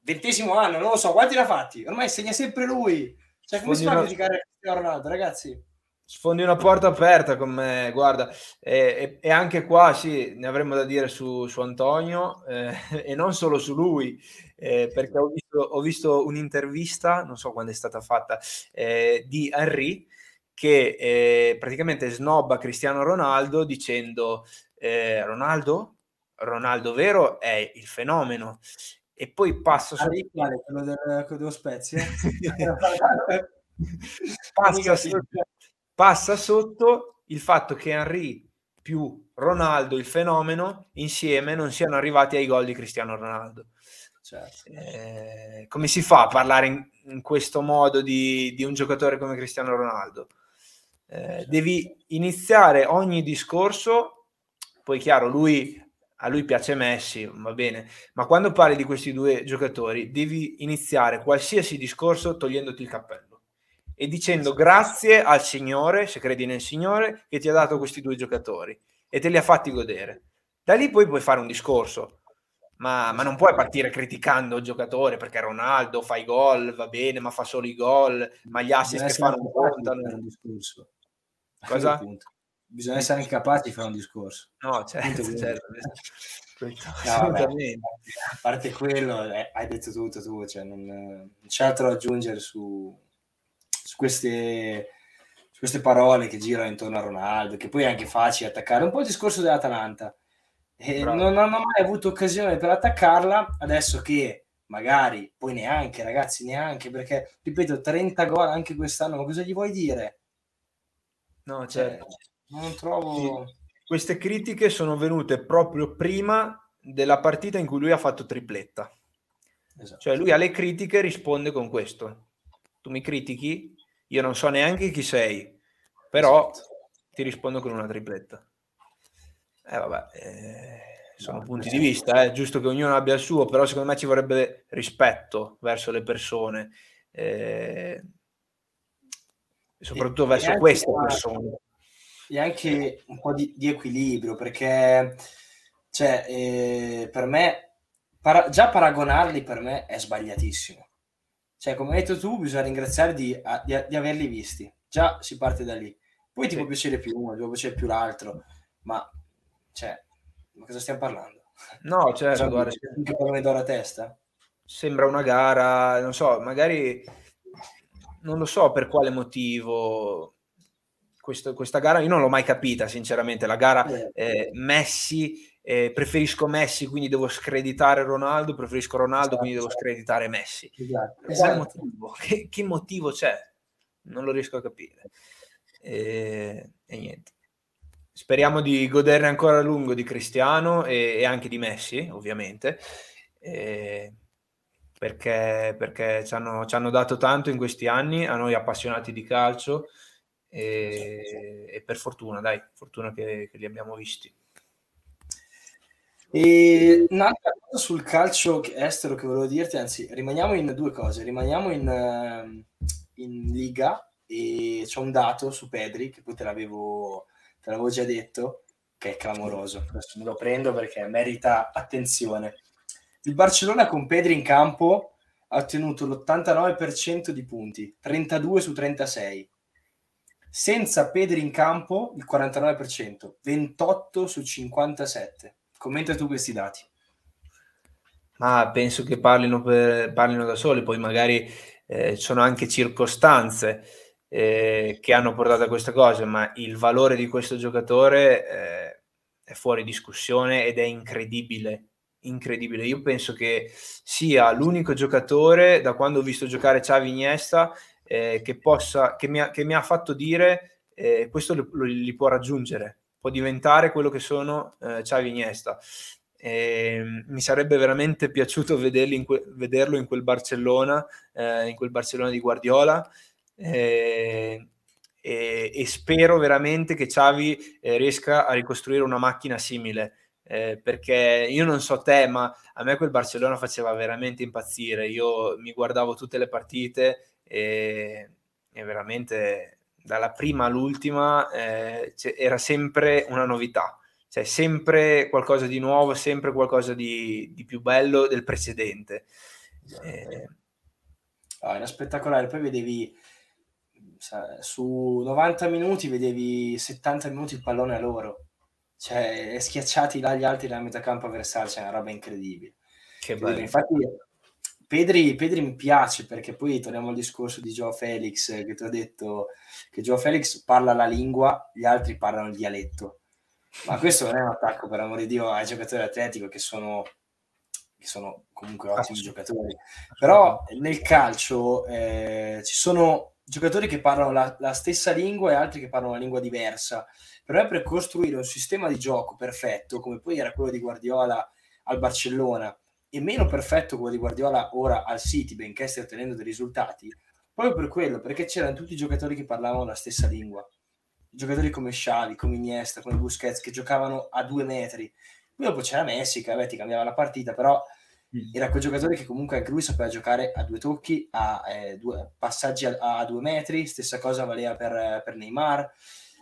ventesimo anno, non lo so, quanti l'ha fatti? Ormai segna sempre lui. Cioè, come Sfondi si fa a criticare Ronaldo, ragazzi? Sfondi una porta aperta con me, guarda, e, e, e anche qua sì, ne avremmo da dire su, su Antonio eh, e non solo su lui, eh, perché ho visto, ho visto, un'intervista, non so quando è stata fatta, eh, di Henry che eh, praticamente snobba Cristiano Ronaldo dicendo eh, Ronaldo, Ronaldo vero è il fenomeno. E poi passa su... Quale, quello del, dello Spezia? passa su passa sotto il fatto che Henry più Ronaldo, il fenomeno, insieme non siano arrivati ai gol di Cristiano Ronaldo. Certo. Eh, come si fa a parlare in, in questo modo di, di, un giocatore come Cristiano Ronaldo? Eh, certo. Devi iniziare ogni discorso, poi chiaro, lui, a lui piace Messi, va bene, ma quando parli di questi due giocatori devi iniziare qualsiasi discorso togliendoti il cappello e dicendo grazie al Signore, se credi nel Signore, che ti ha dato questi due giocatori e te li ha fatti godere. Da lì poi puoi fare un discorso, ma, ma non puoi partire criticando il giocatore perché Ronaldo fa i gol, va bene, ma fa solo i gol, ma gli assist che fanno un contano. Un discorso. Cosa? Bisogna essere incapaci di fare un discorso. No, certo, certo. No, vabbè, a parte quello, eh, hai detto tutto tu, cioè non, non c'è altro da aggiungere su, su queste, su queste parole che girano intorno a Ronaldo, che poi è anche facile attaccare. Un po' il discorso dell'Atalanta. E non hanno mai avuto occasione per attaccarla, adesso che magari, poi neanche ragazzi, neanche perché, ripeto, 30 gol anche quest'anno, ma cosa gli vuoi dire? No, cioè, certo. non trovo... Queste critiche sono venute proprio prima della partita in cui lui ha fatto tripletta. Esatto. Cioè lui alle critiche risponde con questo. Tu mi critichi, io non so neanche chi sei, però esatto. ti rispondo con una tripletta. Eh vabbè, eh, sono no, punti di vista, è eh. giusto che ognuno abbia il suo, però secondo me ci vorrebbe rispetto verso le persone, eh, soprattutto e, verso e queste persone. E anche un po' di, di equilibrio, perché cioè, eh, per me, para- già paragonarli per me è sbagliatissimo. Cioè, come hai detto tu, bisogna ringraziare di, di, di averli visti. Già si parte da lì. Poi ti sì. può piacere più uno, ti può piacere più l'altro, ma cioè, ma cosa stiamo parlando? No, certo, cioè, guarda, che pallone d'oro a testa? Sembra una gara, non so, magari non lo so per quale motivo questo, questa gara io non l'ho mai capita sinceramente la gara eh, eh Messi eh, preferisco Messi quindi devo screditare Ronaldo preferisco Ronaldo esatto, quindi devo esatto. screditare Messi esatto. esatto. Motivo? Che, che, motivo c'è non lo riesco a capire e, e niente speriamo di goderne ancora a lungo di Cristiano e, e anche di Messi, ovviamente, e, perché, perché ci, hanno, ci, hanno, dato tanto in questi anni a noi appassionati di calcio e, e per fortuna, dai, fortuna che, che li abbiamo visti. E un'altra cosa sul calcio estero che volevo dirti, anzi, rimaniamo in due cose, rimaniamo in, ehm, in Liga e c'è un dato su Pedri che poi te l'avevo te l'avevo già detto, che è clamoroso. Adesso me lo prendo perché merita attenzione. Il Barcellona con Pedri in campo ha ottenuto l'89% di punti, 32 su 36. Senza Pedri in campo il 49%, 28 su 57. Commenta tu questi dati. Ma penso che parlino, per, parlino da soli, poi magari eh, sono anche circostanze eh, che hanno portato a questa cosa, ma il valore di questo giocatore eh, è fuori discussione ed è incredibile. Incredibile. Io penso che sia l'unico giocatore da quando ho visto giocare Xavi Iniesta eh, che, possa, che, mi ha, che mi ha fatto dire eh, questo lo, li può raggiungere, può diventare quello che sono eh, Xavi Iniesta. Eh, mi sarebbe veramente piaciuto in que- vederlo in quel Barcellona, eh, in quel Barcellona di Guardiola, eh, e, e, spero veramente che Xavi eh, riesca a ricostruire una macchina simile. Eh, perché io non so te, ma a me quel Barcellona faceva veramente impazzire. Io mi guardavo tutte le partite e, e veramente dalla prima all'ultima eh, era sempre una novità, cioè sempre qualcosa di nuovo, sempre qualcosa di, di più bello del precedente. Eh, oh, era spettacolare. Poi vedevi su 90 minuti vedevi 70 minuti il pallone a loro, cioè schiacciati là gli altri dalla metà campo avversario, c'è una roba incredibile. Che bello. Infatti Pedri, Pedri mi piace perché poi torniamo al discorso di Joe Felix che ti ho detto che Joe Felix parla la lingua, gli altri parlano il dialetto. Ma questo non è un attacco per amore di Dio ai giocatori atletico che sono, che sono comunque ottimi giocatori. Però nel calcio eh, ci sono giocatori che parlano la, la, stessa lingua e altri che parlano una lingua diversa. Per me, per costruire un sistema di gioco perfetto, come poi era quello di Guardiola al Barcellona, e meno perfetto quello di Guardiola ora al City, benché stia ottenendo dei risultati, proprio per quello, perché c'erano tutti i giocatori che parlavano la stessa lingua. Giocatori come Xavi, come Iniesta, come Busquets, che giocavano a due metri. Poi dopo c'era Messi, che vabbè, ti cambiava la partita, però Mm. era quel giocatore che comunque anche lui sapeva giocare a due tocchi, a eh, due passaggi a, a, due metri, stessa cosa valeva per, per Neymar,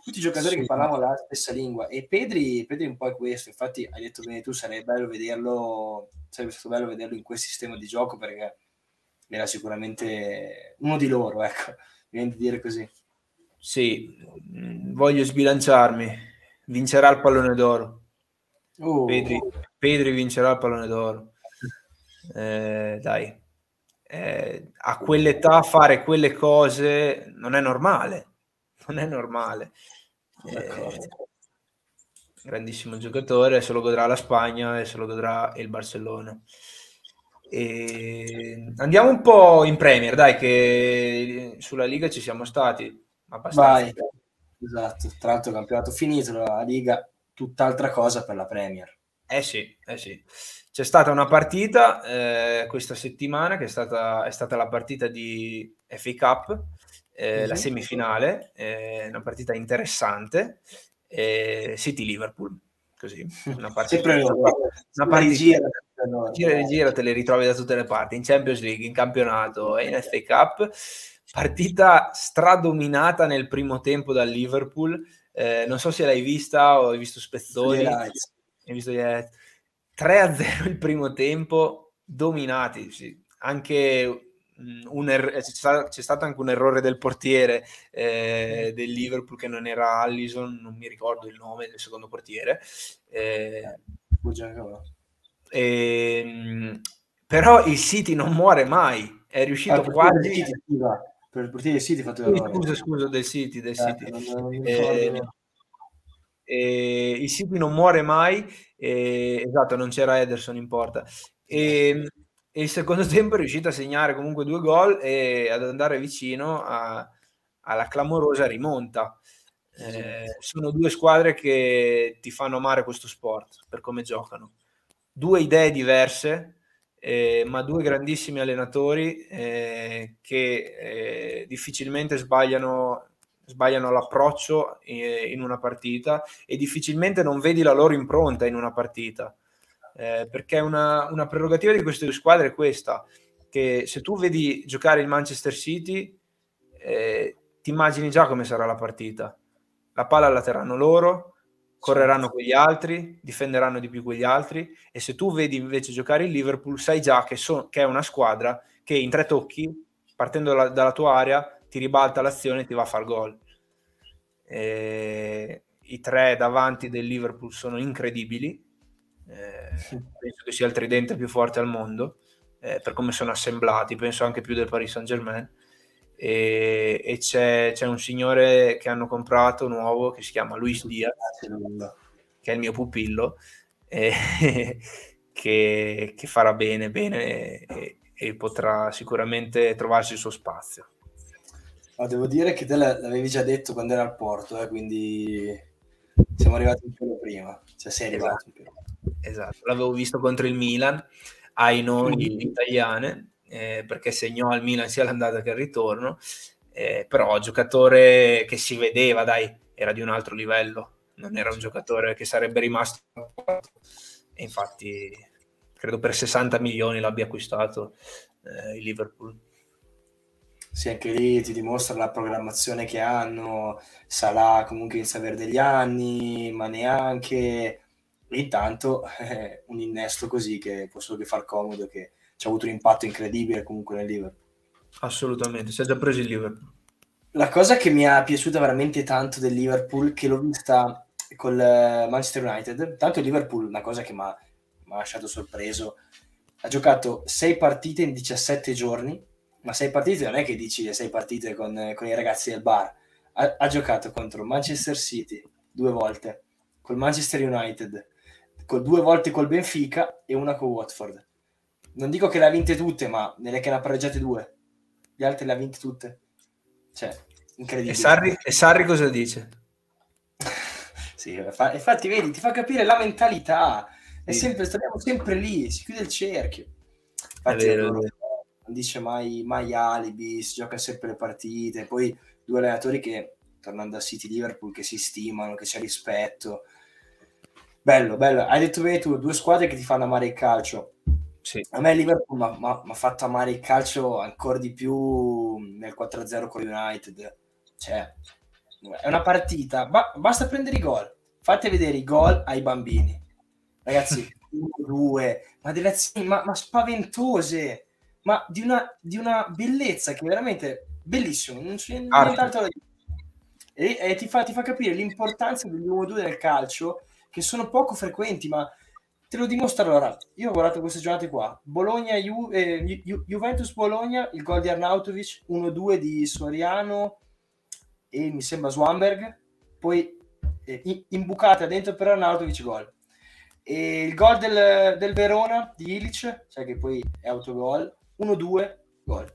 tutti i giocatori sì. che parlavano la stessa lingua e Pedri, Pedri un po' è questo, infatti hai detto bene tu, sarebbe bello vederlo, sarebbe stato bello vederlo in quel sistema di gioco perché era sicuramente uno di loro, ecco, viene di dire così. Sì, voglio sbilanciarmi, vincerà il pallone d'oro. Uh. Pedri, Pedri vincerà il pallone d'oro eh, dai, eh, a quell'età fare quelle cose non è normale, non è normale. Eh, grandissimo giocatore, se lo godrà la Spagna e se lo godrà il Barcellona. E andiamo un po' in Premier, dai, che sulla Liga ci siamo stati abbastanza. Vai. Esatto, tra l'altro il campionato finito, la Liga, tutt'altra cosa per la Premier. Eh sì, eh sì. C'è stata una partita eh, questa settimana che è stata, è stata, la partita di FA Cup, eh, la semifinale, eh, una partita interessante, eh, City-Liverpool, così, una partita, una, una partita gira, gira e gira, te le ritrovi da tutte le parti, in Champions League, in campionato e in FA Cup, partita stradominata nel primo tempo dal Liverpool, eh, non so se l'hai vista o hai visto spezzoni, hai visto gli 3-0 il primo tempo, dominati, sì. anche er- c'è, stato, c'è, stato, anche un errore del portiere eh, del Liverpool che non era Allison, non mi ricordo il nome del secondo portiere. Eh, eh, però il City non muore mai, è riuscito ah, quasi... Per il portiere del City fatto l'errore. Scusa, scusa, del City, del eh, City. Eh, il City non muore mai, esatto, non c'era Ederson in porta. E, e il secondo tempo è riuscito a segnare comunque due gol e ad andare vicino a, alla clamorosa rimonta. Eh, sono due squadre che ti fanno amare questo sport per come giocano. Due idee diverse, eh, ma due grandissimi allenatori eh, che eh, difficilmente sbagliano, sbagliano l'approccio eh, in una partita e difficilmente non vedi la loro impronta in una partita eh, perché una, una, prerogativa di queste due squadre è questa, che se tu vedi giocare il Manchester City, eh, ti immagini già come sarà la partita. La palla la terranno loro, correranno quegli altri, difenderanno di più quegli altri e se tu vedi invece giocare il Liverpool, sai già che, so, che è una squadra che in tre tocchi, partendo dalla, dalla tua area, ti ribalta l'azione e ti va a far gol. E I tre davanti del Liverpool sono incredibili, eh, penso che sia il tridente più forte al mondo eh, per come sono assemblati, penso anche più del Paris Saint Germain. E, e c'è, c'è, un signore che hanno comprato nuovo che si chiama Luis Diaz, che è il mio pupillo, eh, che, che, farà bene, bene e, e, potrà sicuramente trovarsi il suo spazio. Ma devo dire che te l'avevi già detto quando era al Porto, eh, quindi siamo arrivati un po' prima, cioè sei arrivato un po' esatto. L'avevo visto contro il Milan, ai noi mm. italiane, eh, perché segnò al Milan sia l'andata che il ritorno, eh, però giocatore che si vedeva, dai, era di un altro livello, non era un giocatore che sarebbe rimasto e infatti credo per 60 milioni l'abbia acquistato eh, il Liverpool. Sì, anche lì ti dimostra la programmazione che hanno, Salah comunque inizia a avere degli anni, ma neanche e intanto eh, un innesto così che può solo che far comodo, che ci ha avuto un impatto incredibile comunque nel Liverpool. Assolutamente, si è già preso il Liverpool. La cosa che mi è piaciuta veramente tanto del Liverpool, che l'ho vista col eh, Manchester United, tanto il Liverpool, una cosa che mi ha lasciato sorpreso, ha giocato 6 partite in 17 giorni, ma 6 partite non è che dici 6 partite con, con, i ragazzi del bar, ha, ha giocato contro Manchester City due volte, col Manchester United, con due volte col Benfica e una con Watford. Non dico che le ha vinte tutte, ma nelle che ne ha pareggiate due. Le altre le ha vinte tutte. Cioè, incredibile. E Sarri, e Sarri cosa dice? sì, infatti, vedi, ti fa capire la mentalità. È sempre, stiamo sempre lì, si chiude il cerchio. Infatti, vero, non, dice mai, mai alibi, si gioca sempre le partite. Poi due allenatori che, tornando a City Liverpool, che si stimano, che c'è rispetto Bello, bello. Hai detto bene tu, due squadre che ti fanno amare il calcio. Sì. A me Liverpool mi ha fatto amare il calcio ancora di più nel 4-0 con United. Cioè, è una partita, ba- basta prendere i gol. Fate vedere i gol ai bambini. Ragazzi, uno, due, ma delle azioni ma, ma spaventose, ma di una, di una, bellezza che è veramente bellissimo. Non c'è nient'altro da dire. E, e ti, fa, ti, fa, capire l'importanza degli 1-2 nel calcio che sono poco frequenti, ma te lo dimostra allora. Io ho guardato queste giornate qua. Bologna, Ju, eh, Ju, Juventus Bologna, il gol di Arnautovic, 1-2 di Soriano e mi sembra Swanberg. Poi imbucata dentro per Arnautovic gol. E il gol del, del Verona di Ilic, cioè che poi è autogol, 1-2, gol.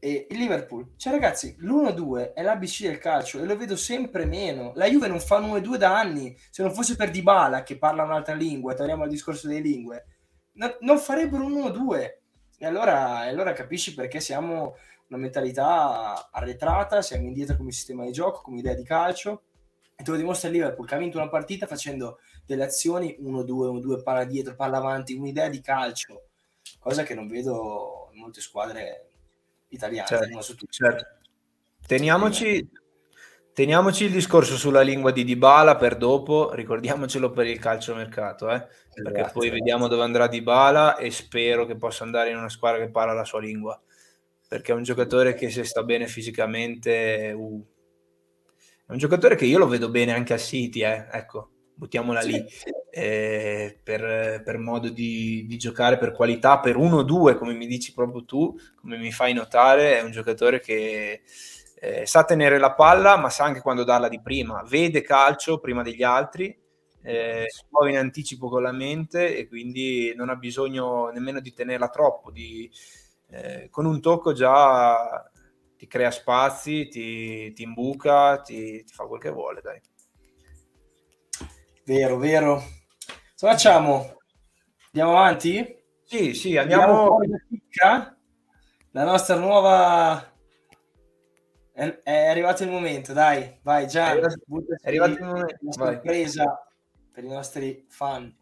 E il Liverpool, cioè ragazzi, l'1-2 è l'ABC del calcio e lo vedo sempre meno. La Juve non fa 1-2 da anni. Se non fosse per Dybala che parla un'altra lingua, torniamo al discorso delle lingue, no, non farebbero un 1-2. E allora, allora capisci perché siamo una mentalità arretrata, siamo indietro come sistema di gioco, come idea di calcio. E te lo dimostra il Liverpool che ha vinto una partita facendo delle azioni 1-2, 1-2, palla dietro, palla avanti, un'idea di calcio, cosa che non vedo in molte squadre italiane. Certo, certo. Teniamoci, teniamoci, il discorso sulla lingua di Dybala per dopo, ricordiamocelo per il calciomercato, eh? perché esatto, poi vediamo dove andrà Dybala e spero che possa andare in una squadra che parla la sua lingua, perché è un giocatore che se sta bene fisicamente... Uh, è un giocatore che io lo vedo bene anche a City, eh? ecco, buttiamola lì, eh, per, per, modo di, di, giocare, per qualità, per uno o due, come mi dici proprio tu, come mi fai notare, è un giocatore che eh, sa tenere la palla, ma sa anche quando darla di prima, vede calcio prima degli altri, eh, si muove in anticipo con la mente e quindi non ha bisogno nemmeno di tenerla troppo, di, eh, con un tocco già ti crea spazi, ti, ti imbuca, ti, ti fa quel che vuole, dai. Vero, vero. Cosa facciamo? Andiamo avanti? Sì, sì, andiamo. andiamo la nostra nuova... È, è, arrivato il momento, dai, vai già. È arrivato, il momento. Una sorpresa per i nostri fan.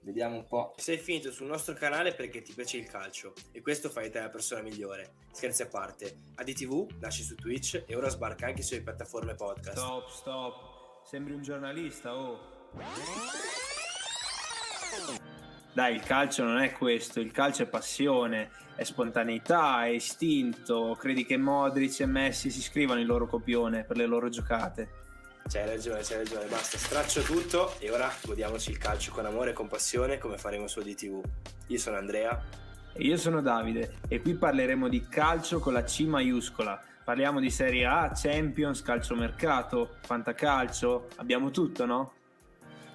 Vediamo un po'. Sei finito sul nostro canale perché ti piace il calcio e questo fa di te la persona migliore. Scherzi a parte, ADTV nasce su Twitch e ora sbarca anche sulle piattaforme podcast. Stop, stop. Sembri un giornalista, oh. Dai, il calcio non è questo, il calcio è passione, è spontaneità, è istinto. Credi che Modric e Messi si scrivano il loro copione per le loro giocate? C'hai ragione, c'hai ragione, basta, straccio tutto e ora godiamoci il calcio con amore e con passione come faremo su DTV. Io sono Andrea. E io sono Davide e qui parleremo di calcio con la C maiuscola Parliamo di Serie A, Champions, calciomercato, fantacalcio, abbiamo tutto, no?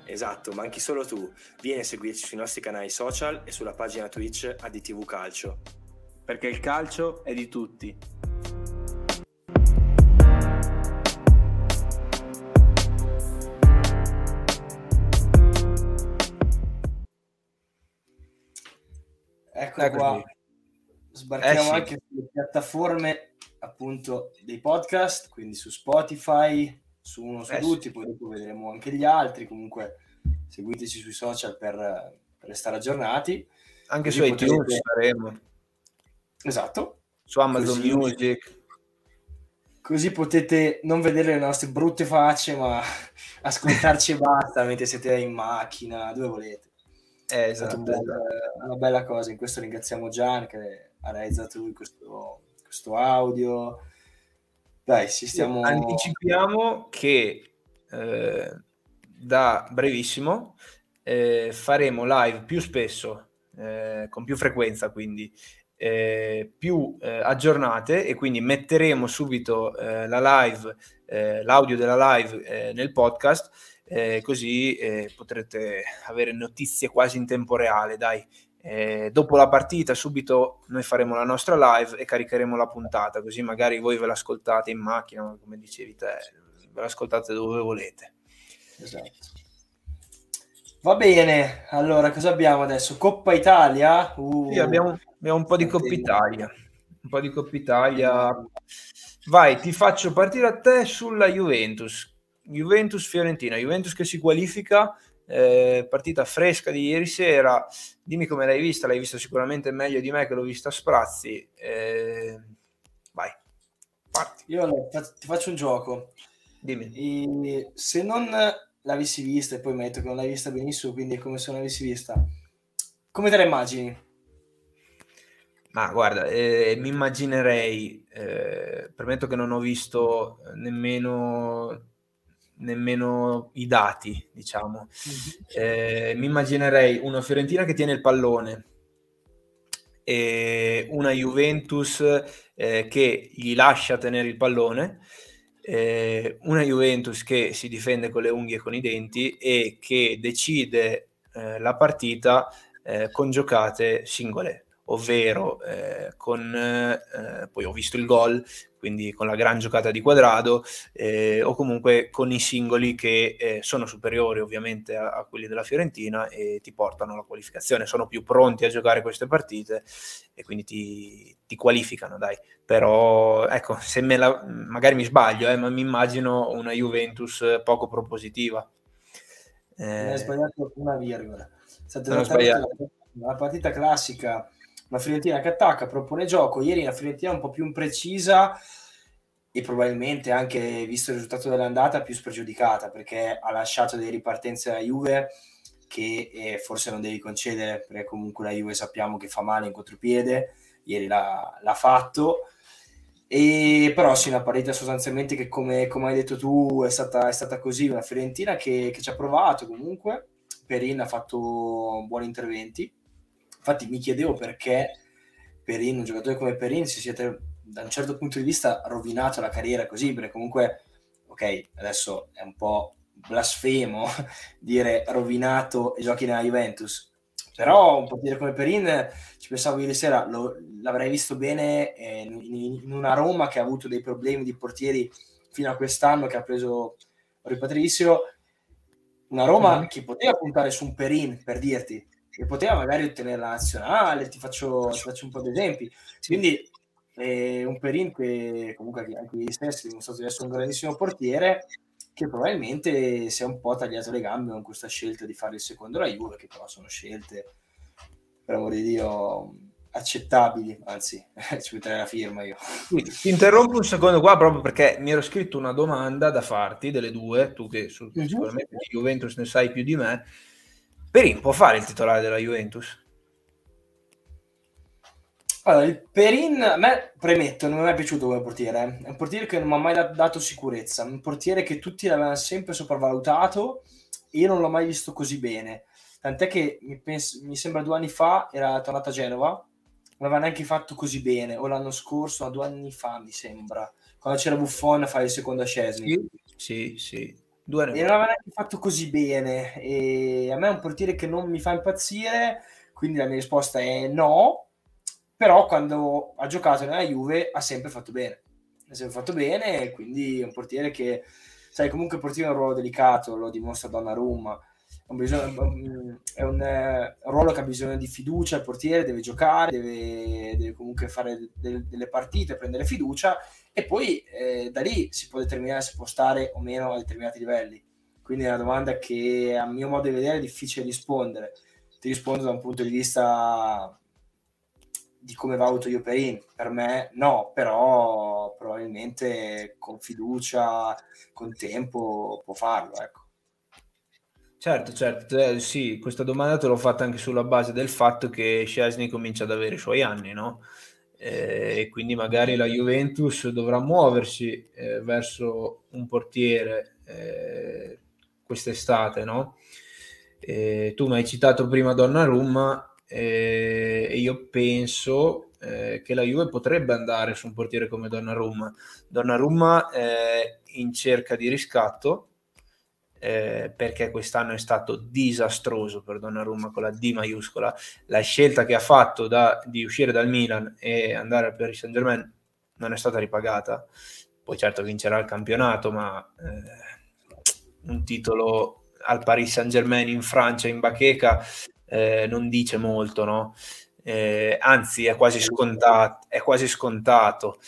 Esatto, manchi solo tu. Vieni a seguirci sui nostri canali social e sulla pagina Twitch ADTV Calcio. Perché il calcio è di tutti. Ecco qua. Sbarchiamo eh sì. anche sulle piattaforme appunto dei podcast, quindi su Spotify, su uno su eh, tutti, poi dopo vedremo anche gli altri. Comunque seguiteci sui social per, per restare aggiornati. Anche Così su iTunes potete... saremo. Esatto. Su Amazon Così... Music. Così potete non vedere le nostre brutte facce, ma ascoltarci e basta mentre siete in macchina, dove volete. Eh, esatto, è esatto. una bella cosa. In questo ringraziamo Gian che ha realizzato lui questo questo audio. Dai, ci stiamo... Anticipiamo che eh, da brevissimo eh, faremo live più spesso, eh, con più frequenza quindi, eh, più eh, aggiornate e quindi metteremo subito eh, la live, l'audio della live nel podcast così potrete avere notizie quasi in tempo reale, dai, eh, dopo la partita subito noi faremo la nostra live e caricheremo la puntata, così magari voi ve l'ascoltate in macchina, come dicevi te, ve l'ascoltate dove volete. Esatto. Va bene, allora cosa abbiamo adesso? Coppa Italia? Uh, sì, abbiamo, abbiamo, un po' di Coppa Italia. Un po' di Coppa Italia. Vai, ti faccio partire a te sulla Juventus. Juventus-Fiorentina. Juventus che si qualifica eh, partita fresca di ieri sera. Dimmi come l'hai vista, l'hai vista sicuramente meglio di me che l'ho vista a sprazzi. Eh, vai, parti. Io ti faccio un gioco. Dimmi. E se non l'avessi vista, e poi detto che non l'hai vista benissimo, quindi è come se non l'avessi vista, come te la immagini? Ma guarda, eh, mi immaginerei, eh, permetto che non ho visto nemmeno nemmeno i dati, diciamo. Eh, mi immaginerei una Fiorentina che tiene il pallone e una Juventus eh, che gli lascia tenere il pallone eh, una Juventus che si difende con le unghie e con i denti e che decide eh, la partita eh, con giocate singole, ovvero eh, con, eh, poi ho visto il gol, quindi con la gran giocata di quadrado, eh, o comunque con i singoli che eh, sono superiori ovviamente a, a, quelli della Fiorentina e ti portano alla qualificazione, sono più pronti a giocare queste partite e quindi ti, ti qualificano, dai. Però ecco, se me la, magari mi sbaglio, eh, ma mi immagino una Juventus poco propositiva. Eh, hai sbagliato una virgola. State la, la partita classica una Fiorentina che attacca, propone gioco. Ieri una Fiorentina un po' più imprecisa e probabilmente anche, visto il risultato dell'andata, più spregiudicata perché ha lasciato delle ripartenze alla Juve che eh, forse non devi concedere perché comunque la Juve sappiamo che fa male in contropiede, ieri l'ha, l'ha fatto. E però sì, una partita sostanzialmente che come, come hai detto tu è stata, è stata, così, una Fiorentina che, che ci ha provato comunque, Perin ha fatto buoni interventi, Infatti mi chiedevo perché Perin, un giocatore come Perin, si siete da un certo punto di vista rovinato la carriera così, perché comunque, ok, adesso è un po' blasfemo dire rovinato e giochi nella Juventus, però un portiere come Perin, ci pensavo ieri sera, lo, l'avrei visto bene eh, in, in, una Roma che ha avuto dei problemi di portieri fino a quest'anno, che ha preso Ripatricio, una Roma mm-hmm. che poteva puntare su un Perin, per dirti, e poteva magari ottenere la nazionale, ti faccio, ti faccio un po' di esempi. Quindi è un Perin che comunque anche ieri stesso ha dimostrato di essere un grandissimo portiere che probabilmente si è un po' tagliato le gambe con questa scelta di fare il secondo la Juve, che però sono scelte, per amore di Dio, accettabili, anzi, ci metterei la firma io. Ti interrompo un secondo qua proprio perché mi ero scritto una domanda da farti, delle due, tu che su, uh-huh. sicuramente di Juventus ne sai più di me, Perin può fare il titolare della Juventus? Allora, il Perin, a me premetto, non mi è piaciuto come portiere. È un portiere che non mi ha mai dato sicurezza. Un portiere che tutti l'avevano sempre sopravvalutato e io non l'ho mai visto così bene. Tant'è che mi, penso, mi sembra due anni fa era tornato a Genova, non aveva neanche fatto così bene, o l'anno scorso, o due anni fa mi sembra, quando c'era Buffon a fare il secondo a Scesni. Sì, sì, sì. Due e non aveva neanche fatto così bene. E a me è un portiere che non mi fa impazzire, quindi la mia risposta è no. Però quando ha giocato nella Juve ha sempre fatto bene. Ha sempre fatto bene, quindi è un portiere che, sai, comunque il portiere è un ruolo delicato, lo dimostra Donnarumma. È un, bisogno, è un, ruolo che ha bisogno di fiducia, il portiere deve giocare, deve, deve comunque fare delle, delle partite, prendere fiducia e poi eh, da lì si può determinare se può stare o meno a determinati livelli. Quindi è una domanda che a mio modo di vedere è difficile rispondere. Ti rispondo da un punto di vista di come valuto io Perin. Per me no, però probabilmente con fiducia, con tempo può farlo. Ecco. Certo, certo, eh, sì, questa domanda te l'ho fatta anche sulla base del fatto che Scesni comincia ad avere i suoi anni, no? Eh, e quindi magari la Juventus dovrà muoversi eh, verso un portiere eh, quest'estate, no? tu mi hai citato prima Donnarumma eh, e io penso eh, che la Juve potrebbe andare su un portiere come Donnarumma. Donnarumma è in cerca di riscatto eh, perché quest'anno è stato disastroso per Donnarumma con la D maiuscola. La scelta che ha fatto da, di uscire dal Milan e andare al Paris Saint Germain non è stata ripagata. Poi certo vincerà il campionato, ma eh, un titolo al Paris Saint Germain in Francia, in bacheca, eh, non dice molto, no? Eh, anzi è quasi scontato. È quasi scontato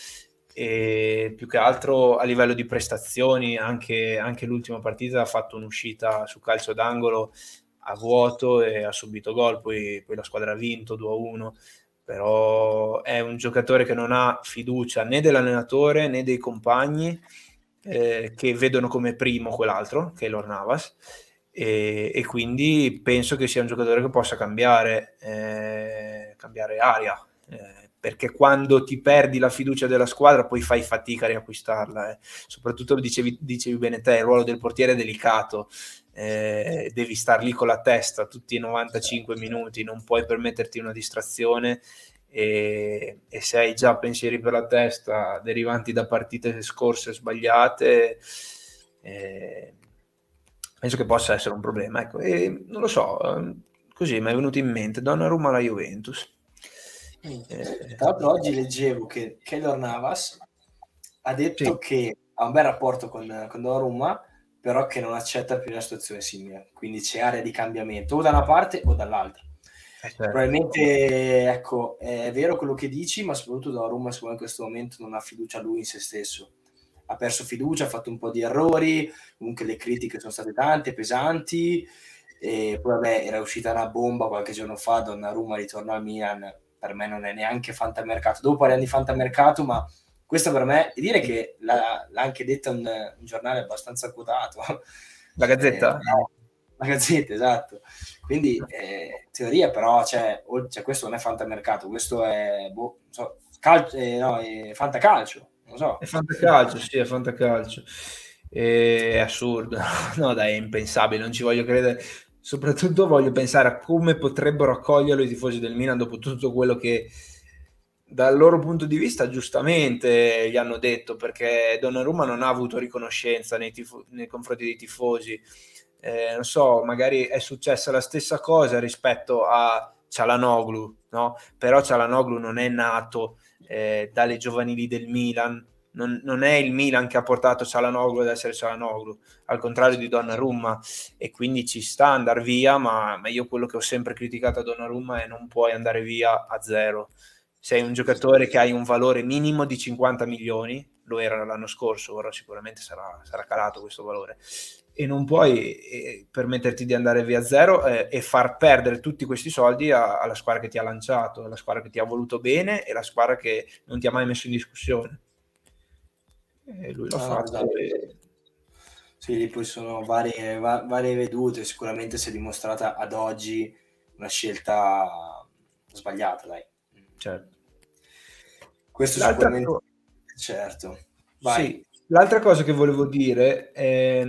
e più che altro a livello di prestazioni anche, anche l'ultima partita ha fatto un'uscita su calcio d'angolo a vuoto e ha subito gol poi, poi la squadra ha vinto 2-1 però è un giocatore che non ha fiducia né dell'allenatore né dei compagni eh, che vedono come primo quell'altro che è Lor Navas. E, e, quindi penso che sia un giocatore che possa cambiare, eh, cambiare aria eh, perché quando ti perdi la fiducia della squadra poi fai fatica a riacquistarla. Eh. Soprattutto lo dicevi, dicevi, bene te, il ruolo del portiere è delicato, eh, devi star lì con la testa tutti i 95 minuti, non puoi permetterti una distrazione e, e, se hai già pensieri per la testa derivanti da partite scorse sbagliate, eh, penso che possa essere un problema. Ecco, e non lo so, ehm, così mi è venuto in mente Donnarumma alla Juventus. Eh, Tra l'altro oggi leggevo che Keylor Navas ha detto sì. che ha un bel rapporto con, con Donnarumma, però che non accetta più una situazione simile, quindi c'è area di cambiamento o da una parte o dall'altra. Eh, certo. Probabilmente ecco, è vero quello che dici, ma soprattutto Donnarumma in questo momento non ha fiducia lui in se stesso. Ha perso fiducia, ha fatto un po' di errori, comunque le critiche sono state tante, pesanti, e poi vabbè era uscita una bomba qualche giorno fa, Donnarumma ritorna al Milan, per me non è neanche fantamercato. Dopo parliamo di fantamercato, ma questo per me, dire che l'ha, l'ha anche detto un, un, giornale abbastanza quotato. La Gazzetta? Eh, la Gazzetta, esatto. Quindi, eh, teoria però, cioè, cioè, questo non è fantamercato, questo è, boh, so, calcio, eh, no, è fantacalcio, non so. È fantacalcio, sì, è fantacalcio. È assurdo, no dai, è impensabile, non ci voglio credere soprattutto voglio pensare a come potrebbero accoglierlo i tifosi del Milan dopo tutto quello che dal loro punto di vista giustamente gli hanno detto perché Donnarumma non ha avuto riconoscenza nei, tifo- nei confronti dei tifosi eh, non so, magari è successa la stessa cosa rispetto a Cialanoglu, no? però Cialanoglu non è nato eh, dalle giovanili del Milan non, non, è il Milan che ha portato Cialanoglu ad essere Cialanoglu, al contrario di Donnarumma, e quindi ci sta andare via, ma, ma, io quello che ho sempre criticato a Donnarumma è non puoi andare via a zero. Sei un giocatore che hai un valore minimo di 50 milioni, lo era l'anno scorso, ora sicuramente sarà, sarà calato questo valore, e non puoi eh, permetterti di andare via a zero eh, e far perdere tutti questi soldi a, alla squadra che ti ha lanciato, alla squadra che ti ha voluto bene e la squadra che non ti ha mai messo in discussione e lui l'ha ah, fatto. E... Sì, poi sono varie, va- varie vedute, sicuramente si è dimostrata ad oggi una scelta sbagliata, dai. Certo. Questo L'altra sicuramente... Co- certo. Vai. Sì. L'altra cosa che volevo dire è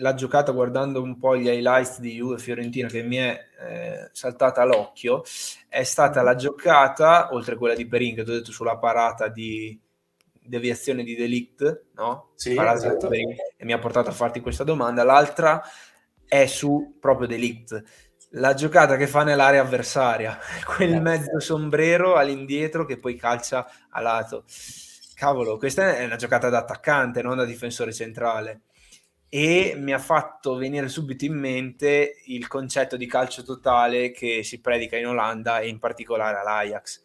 la giocata guardando un po' gli highlights di Juve Fiorentina che mi è eh, saltata all'occhio è stata la giocata, oltre a quella di Perin che ti ho detto sulla parata di, deviazione di delict, no? Sì, esatto. e mi ha portato a farti questa domanda. L'altra è su proprio delict, la giocata che fa nell'area avversaria, quel mezzo sombrero all'indietro che poi calcia a lato. Cavolo, questa è una giocata da attaccante, non da difensore centrale. E mi ha fatto venire subito in mente il concetto di calcio totale che si predica in Olanda e in particolare all'Ajax.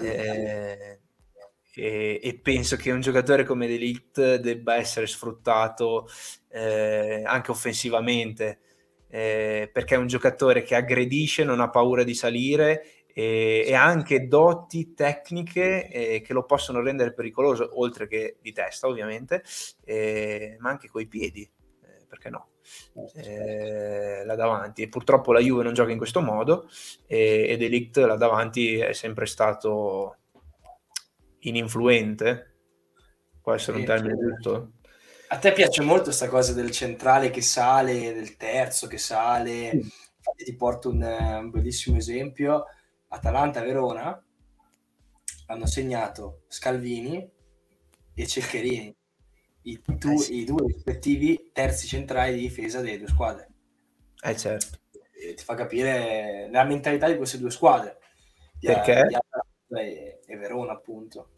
Eh, e, e, penso che un giocatore come Delict debba essere sfruttato eh, anche offensivamente eh, perché è un giocatore che aggredisce, non ha paura di salire e, e ha anche doti tecniche eh, che lo possono rendere pericoloso, oltre che di testa ovviamente, ma anche coi piedi, eh, perché no? Eh, là davanti e purtroppo la Juve non gioca in questo modo e, e Delict là davanti è sempre stato ininfluente? Può essere un termine giusto? A te piace molto questa cosa del centrale che sale, del terzo che sale. Infatti ti porto un, un bellissimo esempio. Atalanta-Verona hanno segnato Scalvini e Ceccherini, i, tu, eh sì. i due rispettivi terzi centrali di difesa delle due squadre. Eh certo. E ti fa capire la mentalità di queste due squadre. Perché? Di e, e Verona, appunto.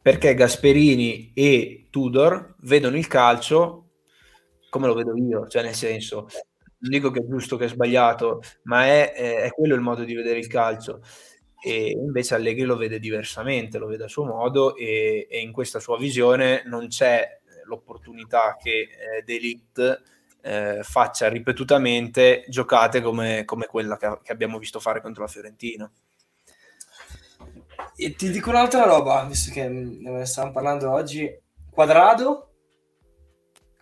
Perché Gasperini e Tudor vedono il calcio come lo vedo io, cioè nel senso, non dico che è giusto che è sbagliato, ma è, è, è quello il modo di vedere il calcio. E invece Allegri lo vede diversamente, lo vede a suo modo e, e in questa sua visione non c'è l'opportunità che eh, Delict eh, faccia ripetutamente giocate come, come quella che, che, abbiamo visto fare contro la Fiorentina. E ti dico un'altra roba, visto che ne stavamo parlando oggi. Quadrado?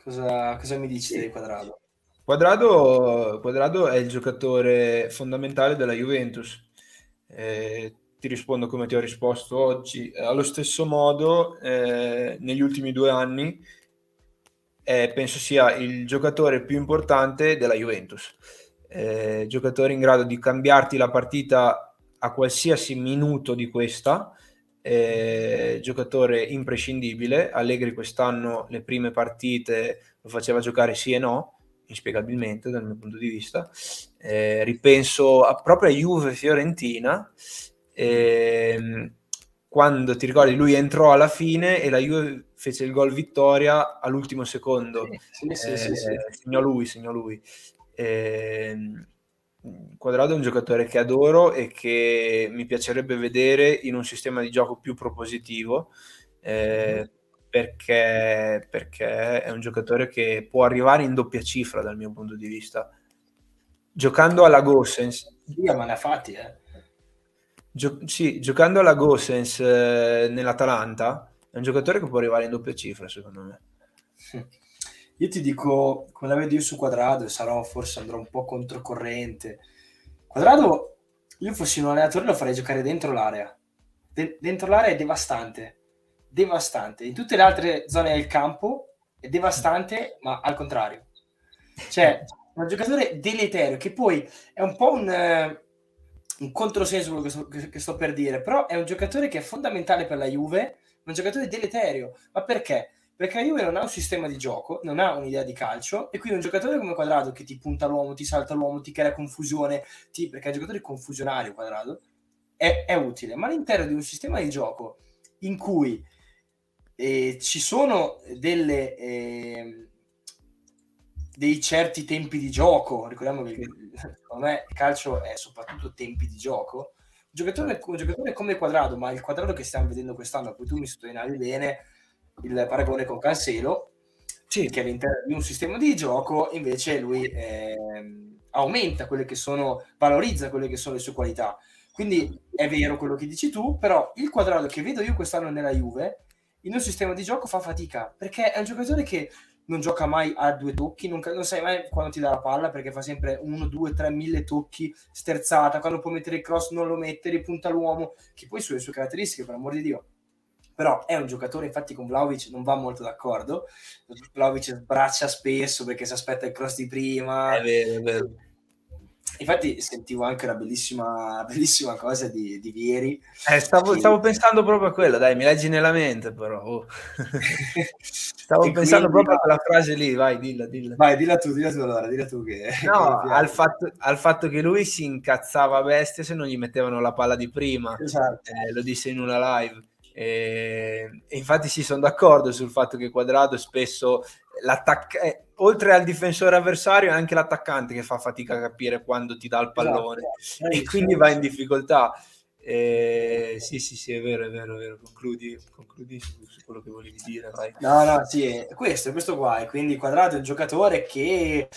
Cosa, cosa mi dici sì. di Quadrado? Quadrado? Quadrado è il giocatore fondamentale della Juventus. Eh, ti rispondo come ti ho risposto oggi. Allo stesso modo, eh, negli ultimi due anni, eh, penso sia il giocatore più importante della Juventus. Eh, giocatore in grado di cambiarti la partita a qualsiasi minuto di questa, eh, giocatore imprescindibile. Allegri quest'anno le prime partite lo faceva giocare sì e no, inspiegabilmente dal mio punto di vista. Eh, ripenso a, proprio a Juve Fiorentina. Eh, quando ti ricordi lui entrò alla fine e la Juve fece il gol vittoria all'ultimo secondo sì, sì, sì, sì, eh, segnò lui segnò lui eh, Quadrado è un giocatore che adoro e che mi piacerebbe vedere in un sistema di gioco più propositivo eh, perché, perché è un giocatore che può arrivare in doppia cifra dal mio punto di vista. Giocando alla Gossens Dio, ma ne ha fatti eh. Gio- sì, giocando alla Gossens eh, nell'Atalanta è un giocatore che può arrivare in doppia cifra, secondo me. Io ti dico, come la vedo io su Quadrado, e sarò forse andrò un po' controcorrente. Quadrado, io fossi un allenatore lo farei giocare dentro l'area. De- dentro l'area è devastante, devastante. In tutte le altre zone del campo è devastante, ma al contrario. Cioè, è un giocatore deleterio che poi è un po' un... Eh, un controsenso quello che sto, che sto, per dire, però è un giocatore che è fondamentale per la Juve, un giocatore deleterio. Ma perché? Perché la Juve non ha un sistema di gioco, non ha un'idea di calcio, e quindi un giocatore come Quadrado che ti punta l'uomo, ti salta l'uomo, ti crea confusione, ti, perché è un giocatore confusionario Quadrado, è, è, utile. Ma all'interno di un sistema di gioco in cui eh, ci sono delle... Eh, dei certi tempi di gioco. Ricordiamo che secondo me il calcio è soprattutto tempi di gioco. Un giocatore, un giocatore come Quadrado, ma il Quadrado che stiamo vedendo quest'anno, poi tu mi sottolineavi bene il paragone con Cancelo, sì. che all'interno di un sistema di gioco invece lui eh, aumenta quelle che sono, valorizza quelle che sono le sue qualità. Quindi è vero quello che dici tu, però il Quadrado che vedo io quest'anno nella Juve, in un sistema di gioco fa fatica, perché è un giocatore che non gioca mai a due tocchi, non, non, sai mai quando ti dà la palla perché fa sempre uno, due, tre, mille tocchi, sterzata, quando può mettere il cross non lo mette, ripunta l'uomo, che poi sulle sue caratteristiche, per amor di Dio. Però è un giocatore, infatti con Vlaovic non va molto d'accordo, Vlaovic sbraccia spesso perché si aspetta il cross di prima. È vero, è vero Infatti sentivo anche una bellissima, bellissima cosa di, di Vieri. Eh, stavo, che... stavo, pensando proprio a quello, dai, mi leggi nella mente però. Oh. stavo pensando quindi... proprio a quella frase lì, vai, dilla, dilla. Vai, dilla tu, dilla tu allora, dilla tu che... No, che al, fatto, al, fatto, che lui si incazzava a bestia se non gli mettevano la palla di prima. Esatto. Eh, lo disse in una live. E, e infatti sì, sono d'accordo sul fatto che Quadrado spesso l'attaccante, eh, oltre al difensore avversario è anche l'attaccante che fa fatica a capire quando ti dà il esatto. pallone esatto. e quindi va in difficoltà. Eh, sì, sì, sì, è vero, è vero, è vero. Concludi, concludi su, su, quello che volevi dire. Vai. No, no, sì, è questo, è questo qua. quindi Quadrato è un giocatore che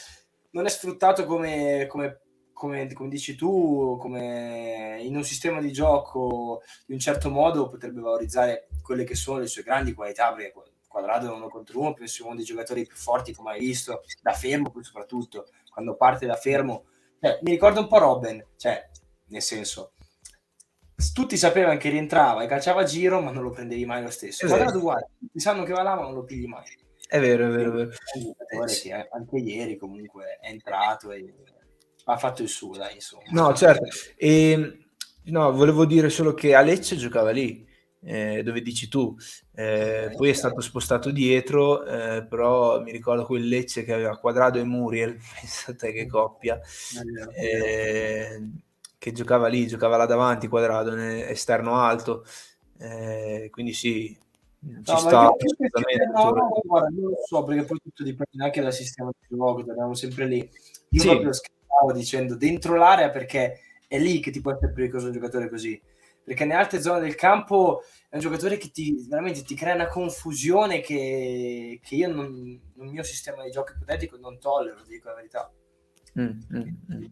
non è sfruttato come, come, come, come, dici tu, come in un sistema di gioco in un certo modo potrebbe valorizzare quelle che sono le sue grandi qualità, perché quadrato uno contro uno, penso uno dei giocatori più forti come hai visto, da fermo poi soprattutto, quando parte da fermo. Cioè, mi ricorda un po' Robben, cioè, nel senso, tutti sapevano che rientrava e calciava a giro, ma non lo prendevi mai lo stesso. Quadrato uguale, tutti sanno che va là, ma non lo pigli mai. È vero, è vero, è vero. È che anche ieri comunque è entrato e ha fatto il suo, dai, insomma. No, certo. E, no, volevo dire solo che Alecce giocava lì eh, dove dici tu, eh, poi è stato spostato dietro, eh, però mi ricordo quel Lecce che aveva Quadrado e Muriel, pensate che coppia, eh, che giocava lì, giocava là davanti, Quadrado, esterno alto, eh, quindi sì, ci no, sta no, no, guarda, non lo so perché poi tutto dipende anche dal sistema di gioco torniamo sempre lì. Io sì. proprio scherzavo dicendo dentro l'area perché è lì che ti può essere pericoloso un giocatore così perché nelle altre zone del campo è un giocatore che ti, veramente ti crea una confusione che, che io non, nel mio sistema di gioco ipotetico non tollero, dico la verità. Mm, mm, mm.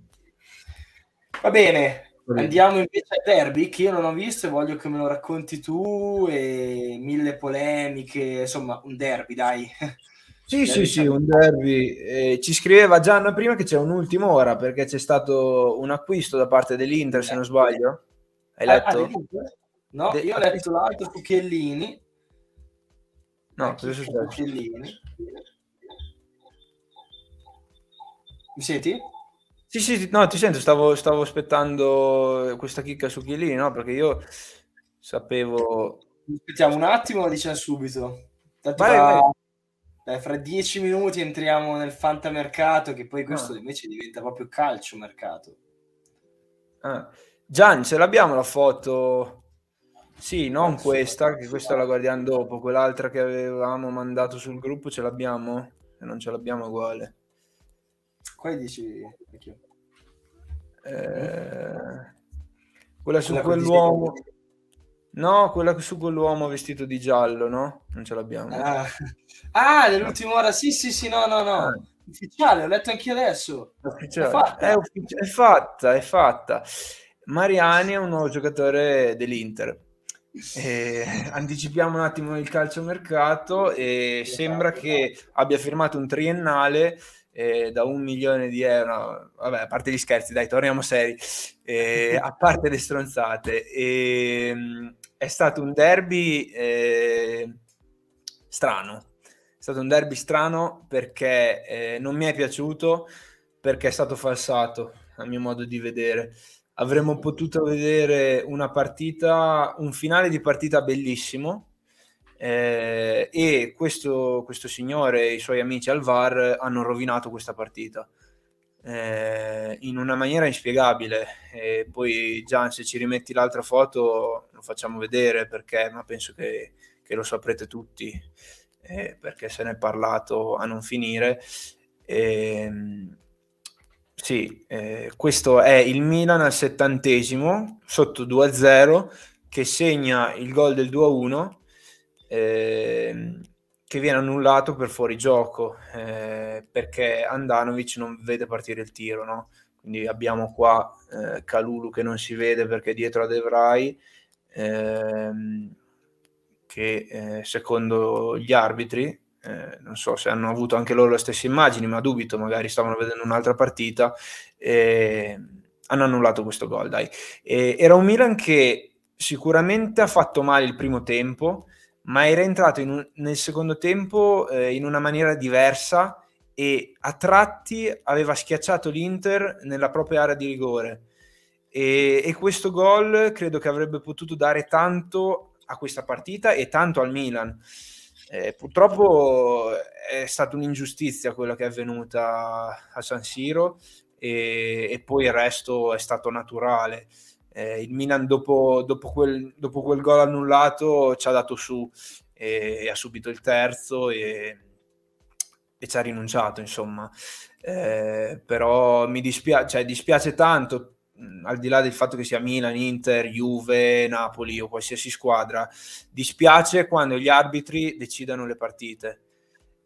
Va bene, andiamo invece al derby che io non ho visto e voglio che me lo racconti tu e mille polemiche, insomma un derby dai. Sì, sì, sì, un derby. Eh, ci scriveva Gianna prima che c'è un'ultima ora perché c'è stato un acquisto da parte dell'Inter, se non sbaglio. Hai ah, letto? Ah, no, De- io ho letto l'altro su Chiellini. No, cosa è successo? Chiellini. Mi senti? Sì, sì, no, ti sento, stavo, stavo aspettando questa chicca su Chiellini, no? Perché io sapevo... Aspettiamo un attimo, diciamo subito. Tanto vai, fra, vai. Fra dieci minuti entriamo nel fantamercato, che poi questo ah. invece diventa proprio calcio mercato. Ah. Gian, ce l'abbiamo la foto? Sì, non questa, che questa la guardiamo dopo, quell'altra che avevamo mandato sul gruppo ce l'abbiamo? E non ce l'abbiamo uguale. Qua dici... Eh, quella su quell'uomo... No, quella su quell'uomo vestito di giallo, no? Non ce l'abbiamo. Ah, ah nell'ultima ora, sì, sì, sì, no, no, no. Ah. Ufficiale, ho letto anche adesso. È fatta. È, uffic- è fatta, è fatta. Mariani è un nuovo giocatore dell'Inter. Eh, anticipiamo un attimo il calciomercato e sembra che abbia firmato un triennale eh, da un milione di euro. Vabbè, a parte gli scherzi, dai, torniamo seri. Eh, a parte le stronzate, ehm, è stato un derby eh, strano. È stato un derby strano perché eh, non mi è piaciuto, perché è stato falsato, a mio modo di vedere avremmo potuto vedere una partita, un finale di partita bellissimo. Eh, e questo, questo, signore e i suoi amici al VAR hanno rovinato questa partita eh, in una maniera inspiegabile. E poi, Gian, se ci rimetti l'altra foto, lo facciamo vedere perché, ma penso che, che lo saprete tutti eh, perché se ne è parlato a non finire. E, ehm, sì, eh, questo è il Milan al settantesimo, sotto 2-0, che segna il gol del 2-1, eh, che viene annullato per fuorigioco, eh, perché Andanovic non vede partire il tiro, no? Quindi abbiamo qua eh, Calulu che non si vede perché dietro a De ehm, che eh, secondo gli arbitri eh, non so se hanno avuto anche loro le stesse immagini, ma dubito, magari stavano vedendo un'altra partita, eh, hanno annullato questo gol, dai. Era un Milan che sicuramente ha fatto male il primo tempo, ma è rientrato un, nel secondo tempo eh, in una maniera diversa e a tratti aveva schiacciato l'Inter nella propria area di rigore. E, e questo gol credo che avrebbe potuto dare tanto a questa partita e tanto al Milan. Eh, purtroppo è stata un'ingiustizia quella che è avvenuta a San Siro e, e poi il resto è stato naturale. Eh, il Milan dopo, dopo, quel, dopo, quel, gol annullato ci ha dato su e, e ha subito il terzo e, e ci ha rinunciato, insomma. Eh, però mi dispiace, cioè, dispiace tanto al di là del fatto che sia Milan, Inter, Juve, Napoli o qualsiasi squadra, dispiace quando gli arbitri decidano le partite.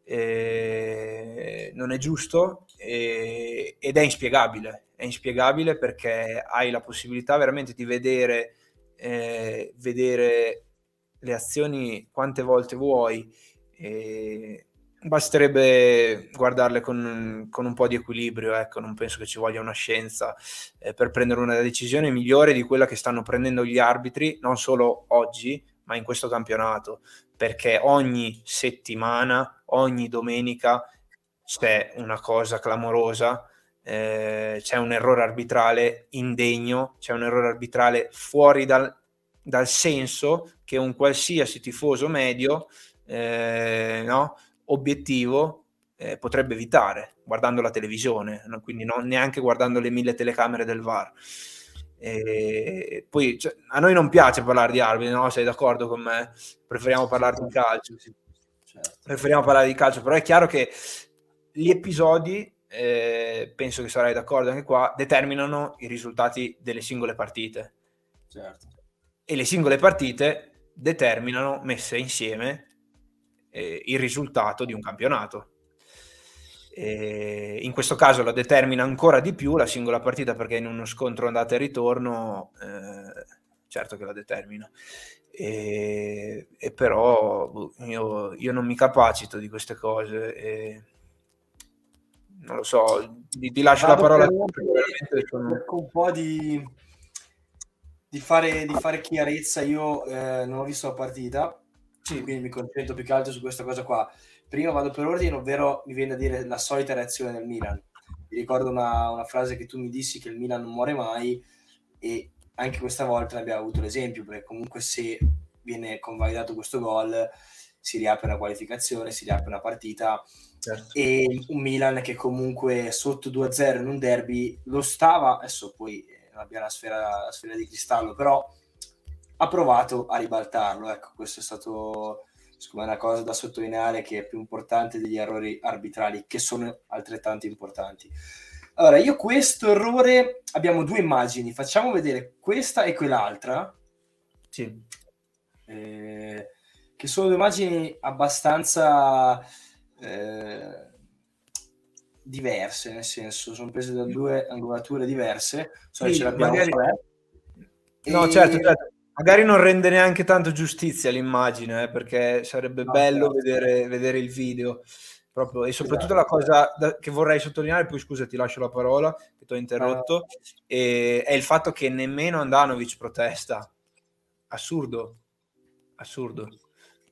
Eh, non è giusto eh, ed è inspiegabile. È inspiegabile perché hai la possibilità veramente di vedere, eh, vedere le azioni quante volte vuoi. Eh, Basterebbe guardarle con, con, un po' di equilibrio, ecco, non penso che ci voglia una scienza eh, per prendere una decisione migliore di quella che stanno prendendo gli arbitri, non solo oggi, ma in questo campionato, perché ogni settimana, ogni domenica c'è una cosa clamorosa, eh, c'è un errore arbitrale indegno, c'è un errore arbitrale fuori dal, dal senso che un qualsiasi tifoso medio eh, no? obiettivo eh, potrebbe evitare guardando la televisione, no? quindi non neanche guardando le mille telecamere del VAR. E poi cioè, a noi non piace parlare di arbitri, no? Sei d'accordo con me? Preferiamo parlare di calcio. Certo. Preferiamo parlare di calcio, però è chiaro che gli episodi, eh, penso che sarai d'accordo anche qua, determinano i risultati delle singole partite. Certo. E le singole partite determinano, messe insieme, eh, il risultato di un campionato. E in questo caso lo determina ancora di più la singola partita perché in uno scontro andata e ritorno eh, certo che la determina. E, e però boh, io, io, non mi capacito di queste cose. E, non lo so, ti, ti lascio Vado la parola. Per, sono... un po' di, di, fare, di fare chiarezza. Io eh, non ho visto la partita, sì, quindi mi concentro più che altro su questa cosa qua. Prima vado per ordine, ovvero mi viene a dire la solita reazione del Milan. mi ricordo una, una, frase che tu mi dissi che il Milan non muore mai e anche questa volta ne abbiamo avuto l'esempio perché comunque se viene convalidato questo gol si riapre una qualificazione, si riapre una partita certo. e un Milan che comunque sotto 2-0 in un derby lo stava, adesso poi non abbiamo la sfera, la sfera di cristallo, però ha provato a ribaltarlo, ecco questo è stato secondo me una cosa da sottolineare che è più importante degli errori arbitrali che sono altrettanto importanti. Allora, io questo errore abbiamo due immagini, facciamo vedere questa e quell'altra. Sì. Eh, che sono due immagini abbastanza eh, diverse, nel senso, sono prese da due angolature diverse. So sì, ce l'abbiamo magari... No, e... certo, certo. Magari non rende neanche tanto giustizia l'immagine, eh, perché sarebbe no, bello certo. vedere, vedere, il video. Proprio. E soprattutto esatto. la cosa da, che vorrei sottolineare, poi scusa ti lascio la parola, che ti ho interrotto, ah. e, è il fatto che nemmeno Andanovic protesta. Assurdo, assurdo.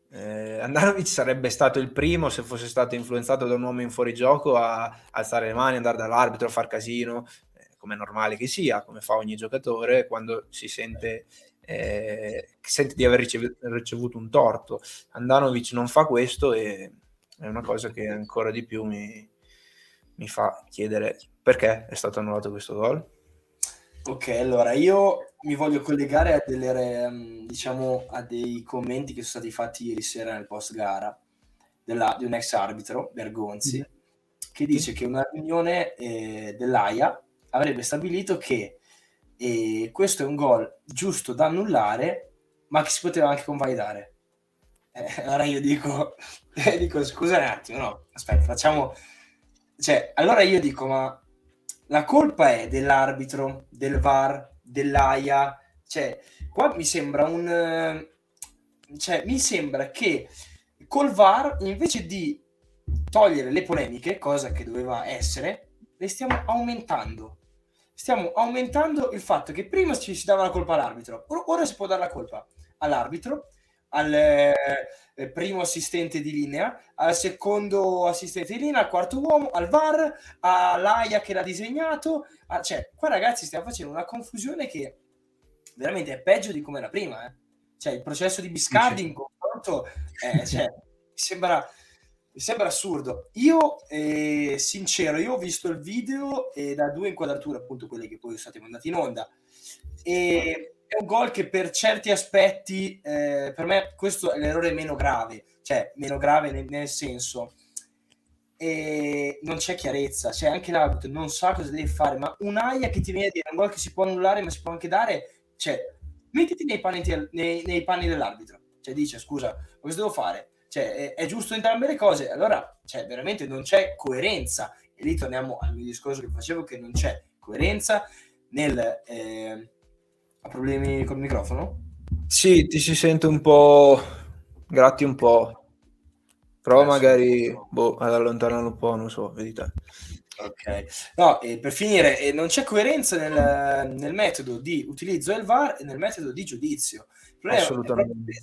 Eh, Andanovic sarebbe stato il primo, se fosse stato influenzato da un uomo in fuorigioco, a alzare le mani, andare dall'arbitro, a far casino, eh, come è normale che sia, come fa ogni giocatore quando si sente, eh, sente di aver ricevuto, ricevuto un torto. Andanovic non fa questo e è una cosa che ancora di più mi, mi fa chiedere perché è stato annullato questo gol. Ok, allora io mi voglio collegare a, delle, mm, diciamo, a dei commenti che sono stati fatti ieri sera nel post gara della, di un ex arbitro, Bergonzi, mm. che dice che una riunione eh, dell'AIA avrebbe stabilito che eh, questo è un gol giusto da annullare, ma che si poteva anche convalidare. Eh, allora io dico, dico, scusa un attimo, no, aspetta, facciamo... Cioè, allora io dico, ma la colpa è dell'arbitro, del VAR, dell'AIA, cioè qua mi sembra un... cioè mi sembra che col VAR invece di togliere le polemiche, cosa che doveva essere, le stiamo aumentando. Stiamo aumentando il fatto che prima ci si dava la colpa all'arbitro, ora si può dare la colpa all'arbitro al eh, primo assistente di linea, al secondo assistente di linea, al quarto uomo, al VAR, all'AIA che l'ha disegnato. A, cioè, qua ragazzi stiamo facendo una confusione che veramente è peggio di come era prima. Eh. Cioè, il processo di Biscardi in confronto eh, cioè, sembra, mi sembra assurdo. Io, eh, sincero, io ho visto il video eh, da due inquadrature, appunto quelle che poi sono state mandate in onda, e è un gol che per certi aspetti, eh, per me questo è l'errore meno grave, cioè meno grave nel, nel senso, e non c'è chiarezza, cioè anche l'arbitro non sa cosa deve fare, ma un'aia che ti viene a dire un gol che si può annullare ma si può anche dare, cioè mettiti nei panni, nei, nei panni dell'arbitro, cioè dice scusa, cosa devo fare? Cioè è, è giusto entrambe le cose, allora cioè, veramente non c'è coerenza e lì torniamo al mio discorso che facevo che non c'è coerenza nel... Eh, ha problemi col microfono? Sì, ti si sente un po', gratti un po'. Prova eh, magari boh, ad allontanarlo un po', non so, vedi te. Ok, no, e per finire, eh, non c'è coerenza nel, nel, metodo di utilizzo del VAR e nel metodo di giudizio. Assolutamente.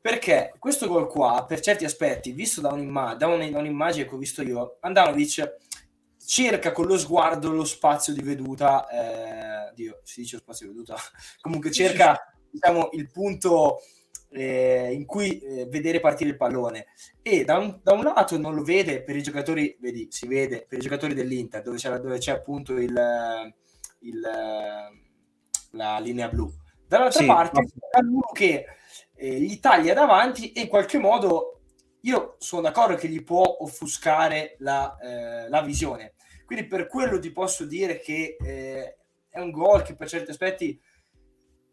Perché questo gol qua, per certi aspetti, visto da, un'imma- da, un, da un'immagine che ho visto io, Andanovic cerca con lo sguardo lo spazio di veduta, eh, Dio, si dice spazio di veduta, comunque cerca diciamo, il punto eh, in cui eh, vedere partire il pallone. E da un, da un, lato non lo vede per i giocatori, vedi, si vede per i giocatori dell'Inter dove c'è, dove c'è appunto il, il, la linea blu, dall'altra sì, parte c'è uno che eh, gli taglia davanti e in qualche modo io sono d'accordo che gli può offuscare la, eh, la visione, quindi per quello ti posso dire che eh, è un gol che per certi aspetti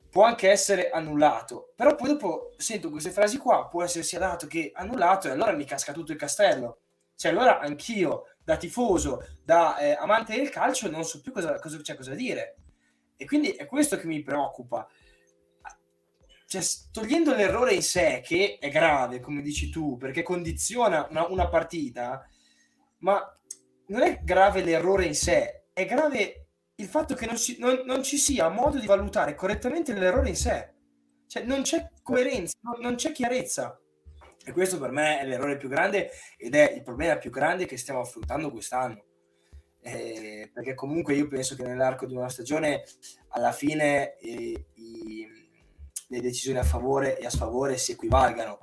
può anche essere annullato. Però poi dopo sento queste frasi qua, può essersi dato che annullato e allora mi casca tutto il castello. Cioè allora anch'io, da tifoso, da eh, amante del calcio, non so più cosa, cosa c'è cosa dire. E quindi è questo che mi preoccupa. Cioè, togliendo l'errore in sé, che è grave, come dici tu, perché condiziona una, una partita, ma non è grave l'errore in sé, è grave il fatto che non, si, non, non ci sia modo di valutare correttamente l'errore in sé. Cioè, non c'è coerenza, non, non c'è chiarezza. E questo per me è l'errore più grande ed è il problema più grande che stiamo affrontando quest'anno. eh, perché comunque io penso che nell'arco di una stagione alla fine eh, i, le decisioni a favore e a sfavore si equivalgano.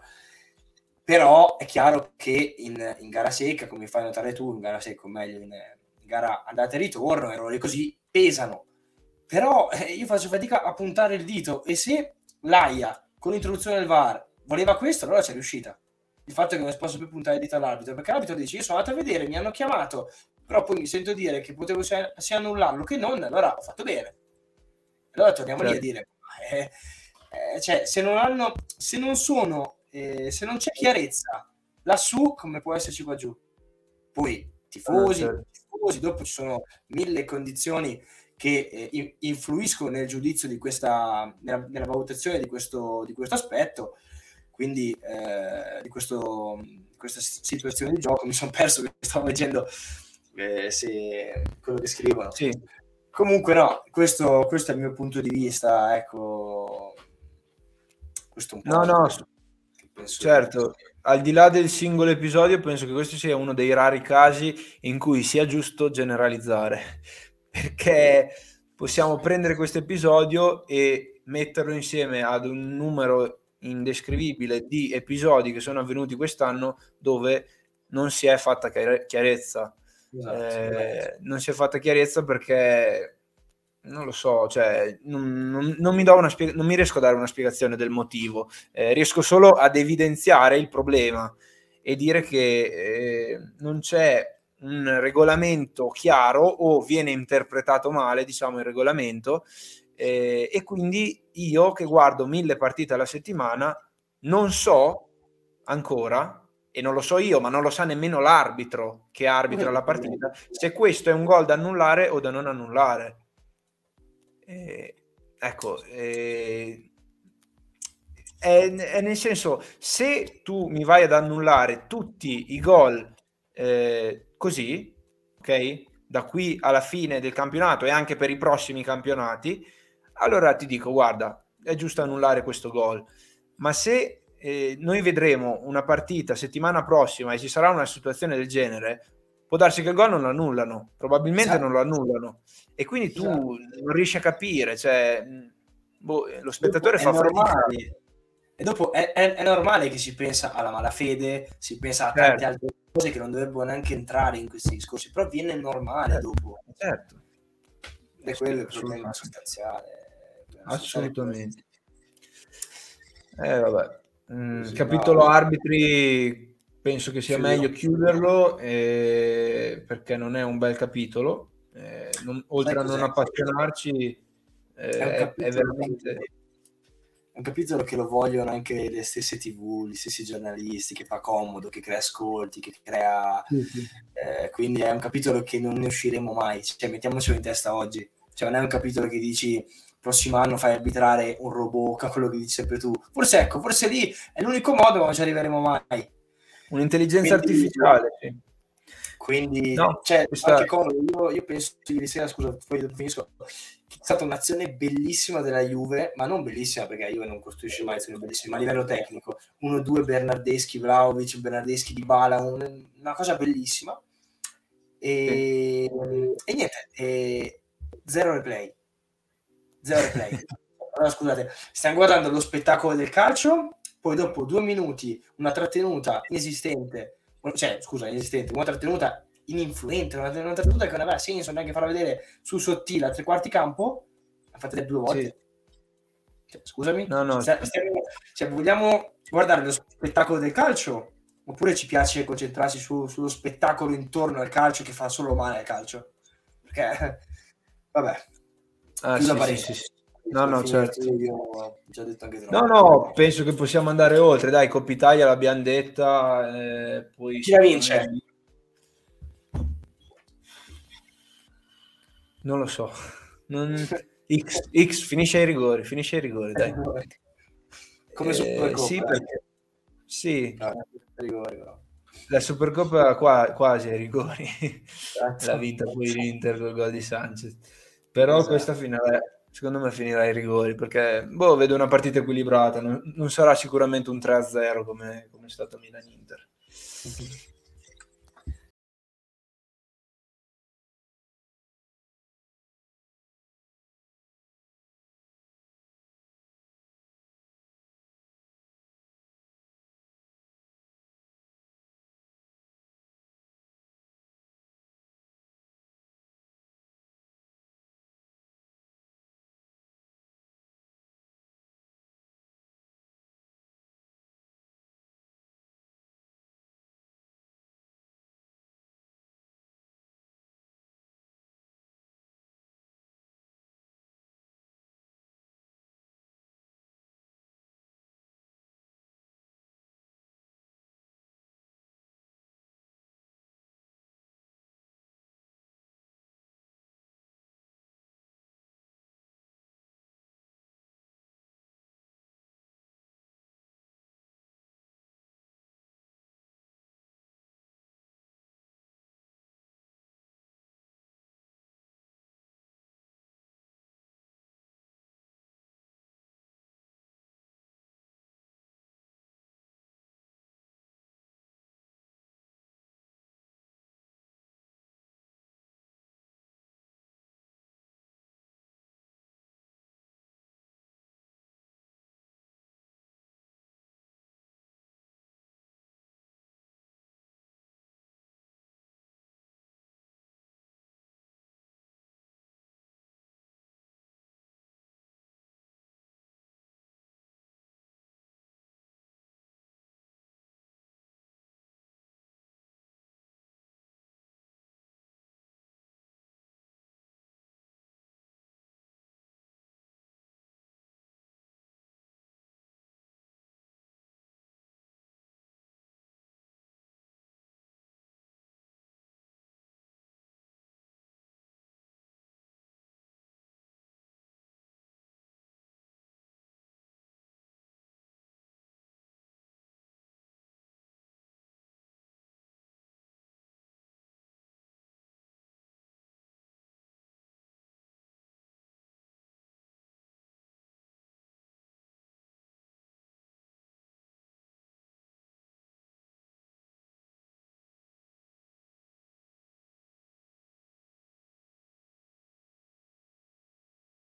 Però è chiaro che in, in gara secca, come fai notare tu, in gara secca, o meglio, in, in gara andata e ritorno, errori così pesano. Però eh, io faccio fatica a puntare il dito e se l'AIA con l'introduzione del VAR voleva questo, allora c'è riuscita. Il fatto che non si possa più puntare il dito all'arbitro, perché l'arbitro dice io sono andato a vedere, mi hanno chiamato, però poi mi sento dire che potevo sia, sia annullarlo che non, allora ho fatto bene. Allora torniamo certo. lì a certo. dire, eh, eh, cioè, se non hanno, se non sono, eh, se non c'è chiarezza lassù, come può esserci qua giù? Poi tifosi, ah, certo. tifosi dopo ci sono mille condizioni che eh, influiscono nel giudizio di questa, nella, nella valutazione di questo, di questo aspetto, quindi eh, di questo, questa situazione di gioco. Mi sono perso che stavo leggendo eh, se, quello che scrivono. Sì. Comunque no, questo, questo, è il mio punto di vista, ecco, questo un po'. No, no, certo, che... al di là del singolo episodio penso che questo sia uno dei rari casi in cui sia giusto generalizzare, perché possiamo prendere questo episodio e metterlo insieme ad un numero indescrivibile di episodi che sono avvenuti quest'anno dove non si è fatta chiarezza. Esatto, eh, non si è fatta chiarezza perché non lo so, cioè, non, non, non, mi spiega- non, mi riesco a dare una spiegazione del motivo, eh, riesco solo ad evidenziare il problema e dire che eh, non c'è un regolamento chiaro o viene interpretato male, diciamo, il regolamento eh, e quindi io che guardo mille partite alla settimana non so ancora e non lo so io, ma non lo sa nemmeno l'arbitro che arbitra la partita, se questo è un gol da annullare o da non annullare. Eh, ecco, eh, è, è, nel senso, se tu mi vai ad annullare tutti i gol eh, così, ok? Da qui alla fine del campionato e anche per i prossimi campionati, allora ti dico, guarda, è giusto annullare questo gol. Ma se eh, noi vedremo una partita settimana prossima e ci sarà una situazione del genere, può darsi che il gol non lo annullano, probabilmente esatto. non lo annullano. E quindi tu esatto. non riesci a capire, cioè, boh, lo spettatore fa fatica. E dopo è, è, è, normale che si pensa alla malafede, si pensa a tante certo. altre cose che non dovrebbero neanche entrare in questi discorsi, però viene normale certo. dopo. Certo. È quello il problema sostanziale. Assolutamente. Eh, vabbè. Mm, capitolo arbitri penso che sia sì, meglio chiuderlo eh, perché non è un bel capitolo. Eh, non, oltre a non appassionarci, eh, è, è, veramente. È un capitolo che lo vogliono anche le stesse tv, gli stessi giornalisti, che fa comodo, che crea ascolti, che crea... Eh, quindi è un capitolo che non ne usciremo mai, cioè mettiamocelo in testa oggi. Cioè non è un capitolo che dici prossimo anno fai arbitrare un robot, quello che dici sempre tu. Forse ecco, forse lì è l'unico modo, ma non ci arriveremo mai. Un'intelligenza quindi, artificiale. Quindi, no, cioè, questa... con, io, io, penso ieri sera, scusa, poi finisco, è stata un'azione bellissima della Juve, ma non bellissima perché la Juve non costruisce mai azioni bellissime, ma a livello tecnico. Uno, due, Bernardeschi, Vlaovic, Bernardeschi di Bala, un, una cosa bellissima. E, sì. e niente, e zero replay zero replay. allora, scusate, stiamo guardando lo spettacolo del calcio, poi dopo due minuti una trattenuta inesistente, cioè scusa, inesistente, una trattenuta ininfluente, una, una trattenuta che non aveva senso neanche farla vedere su sottile a tre quarti campo, la fate due volte. Sì. Cioè, scusami, no, no, stiamo, cioè, vogliamo guardare lo spettacolo del calcio oppure ci piace concentrarsi su, sullo spettacolo intorno al calcio che fa solo male al calcio? Perché, vabbè, Ah, sì, sì, sì, No, no, certo. No, no, penso che possiamo andare oltre. Dai, Coppa Italia l'abbiamo detta. Eh, poi Chi la vince? Non lo so. Non... X, X finisce ai rigori, finisce ai rigori, dai. Come eh, Supercoppa. Sì, perché... sì. No, rigori, La Supercoppa qua, quasi ai rigori. L'ha vinta poi l'Inter col gol di Sanchez. Però esatto. questa finale, secondo me, finirà ai rigori perché boh, vedo una partita equilibrata. Non, non sarà sicuramente un 3-0 come, come è stato Milan-Inter.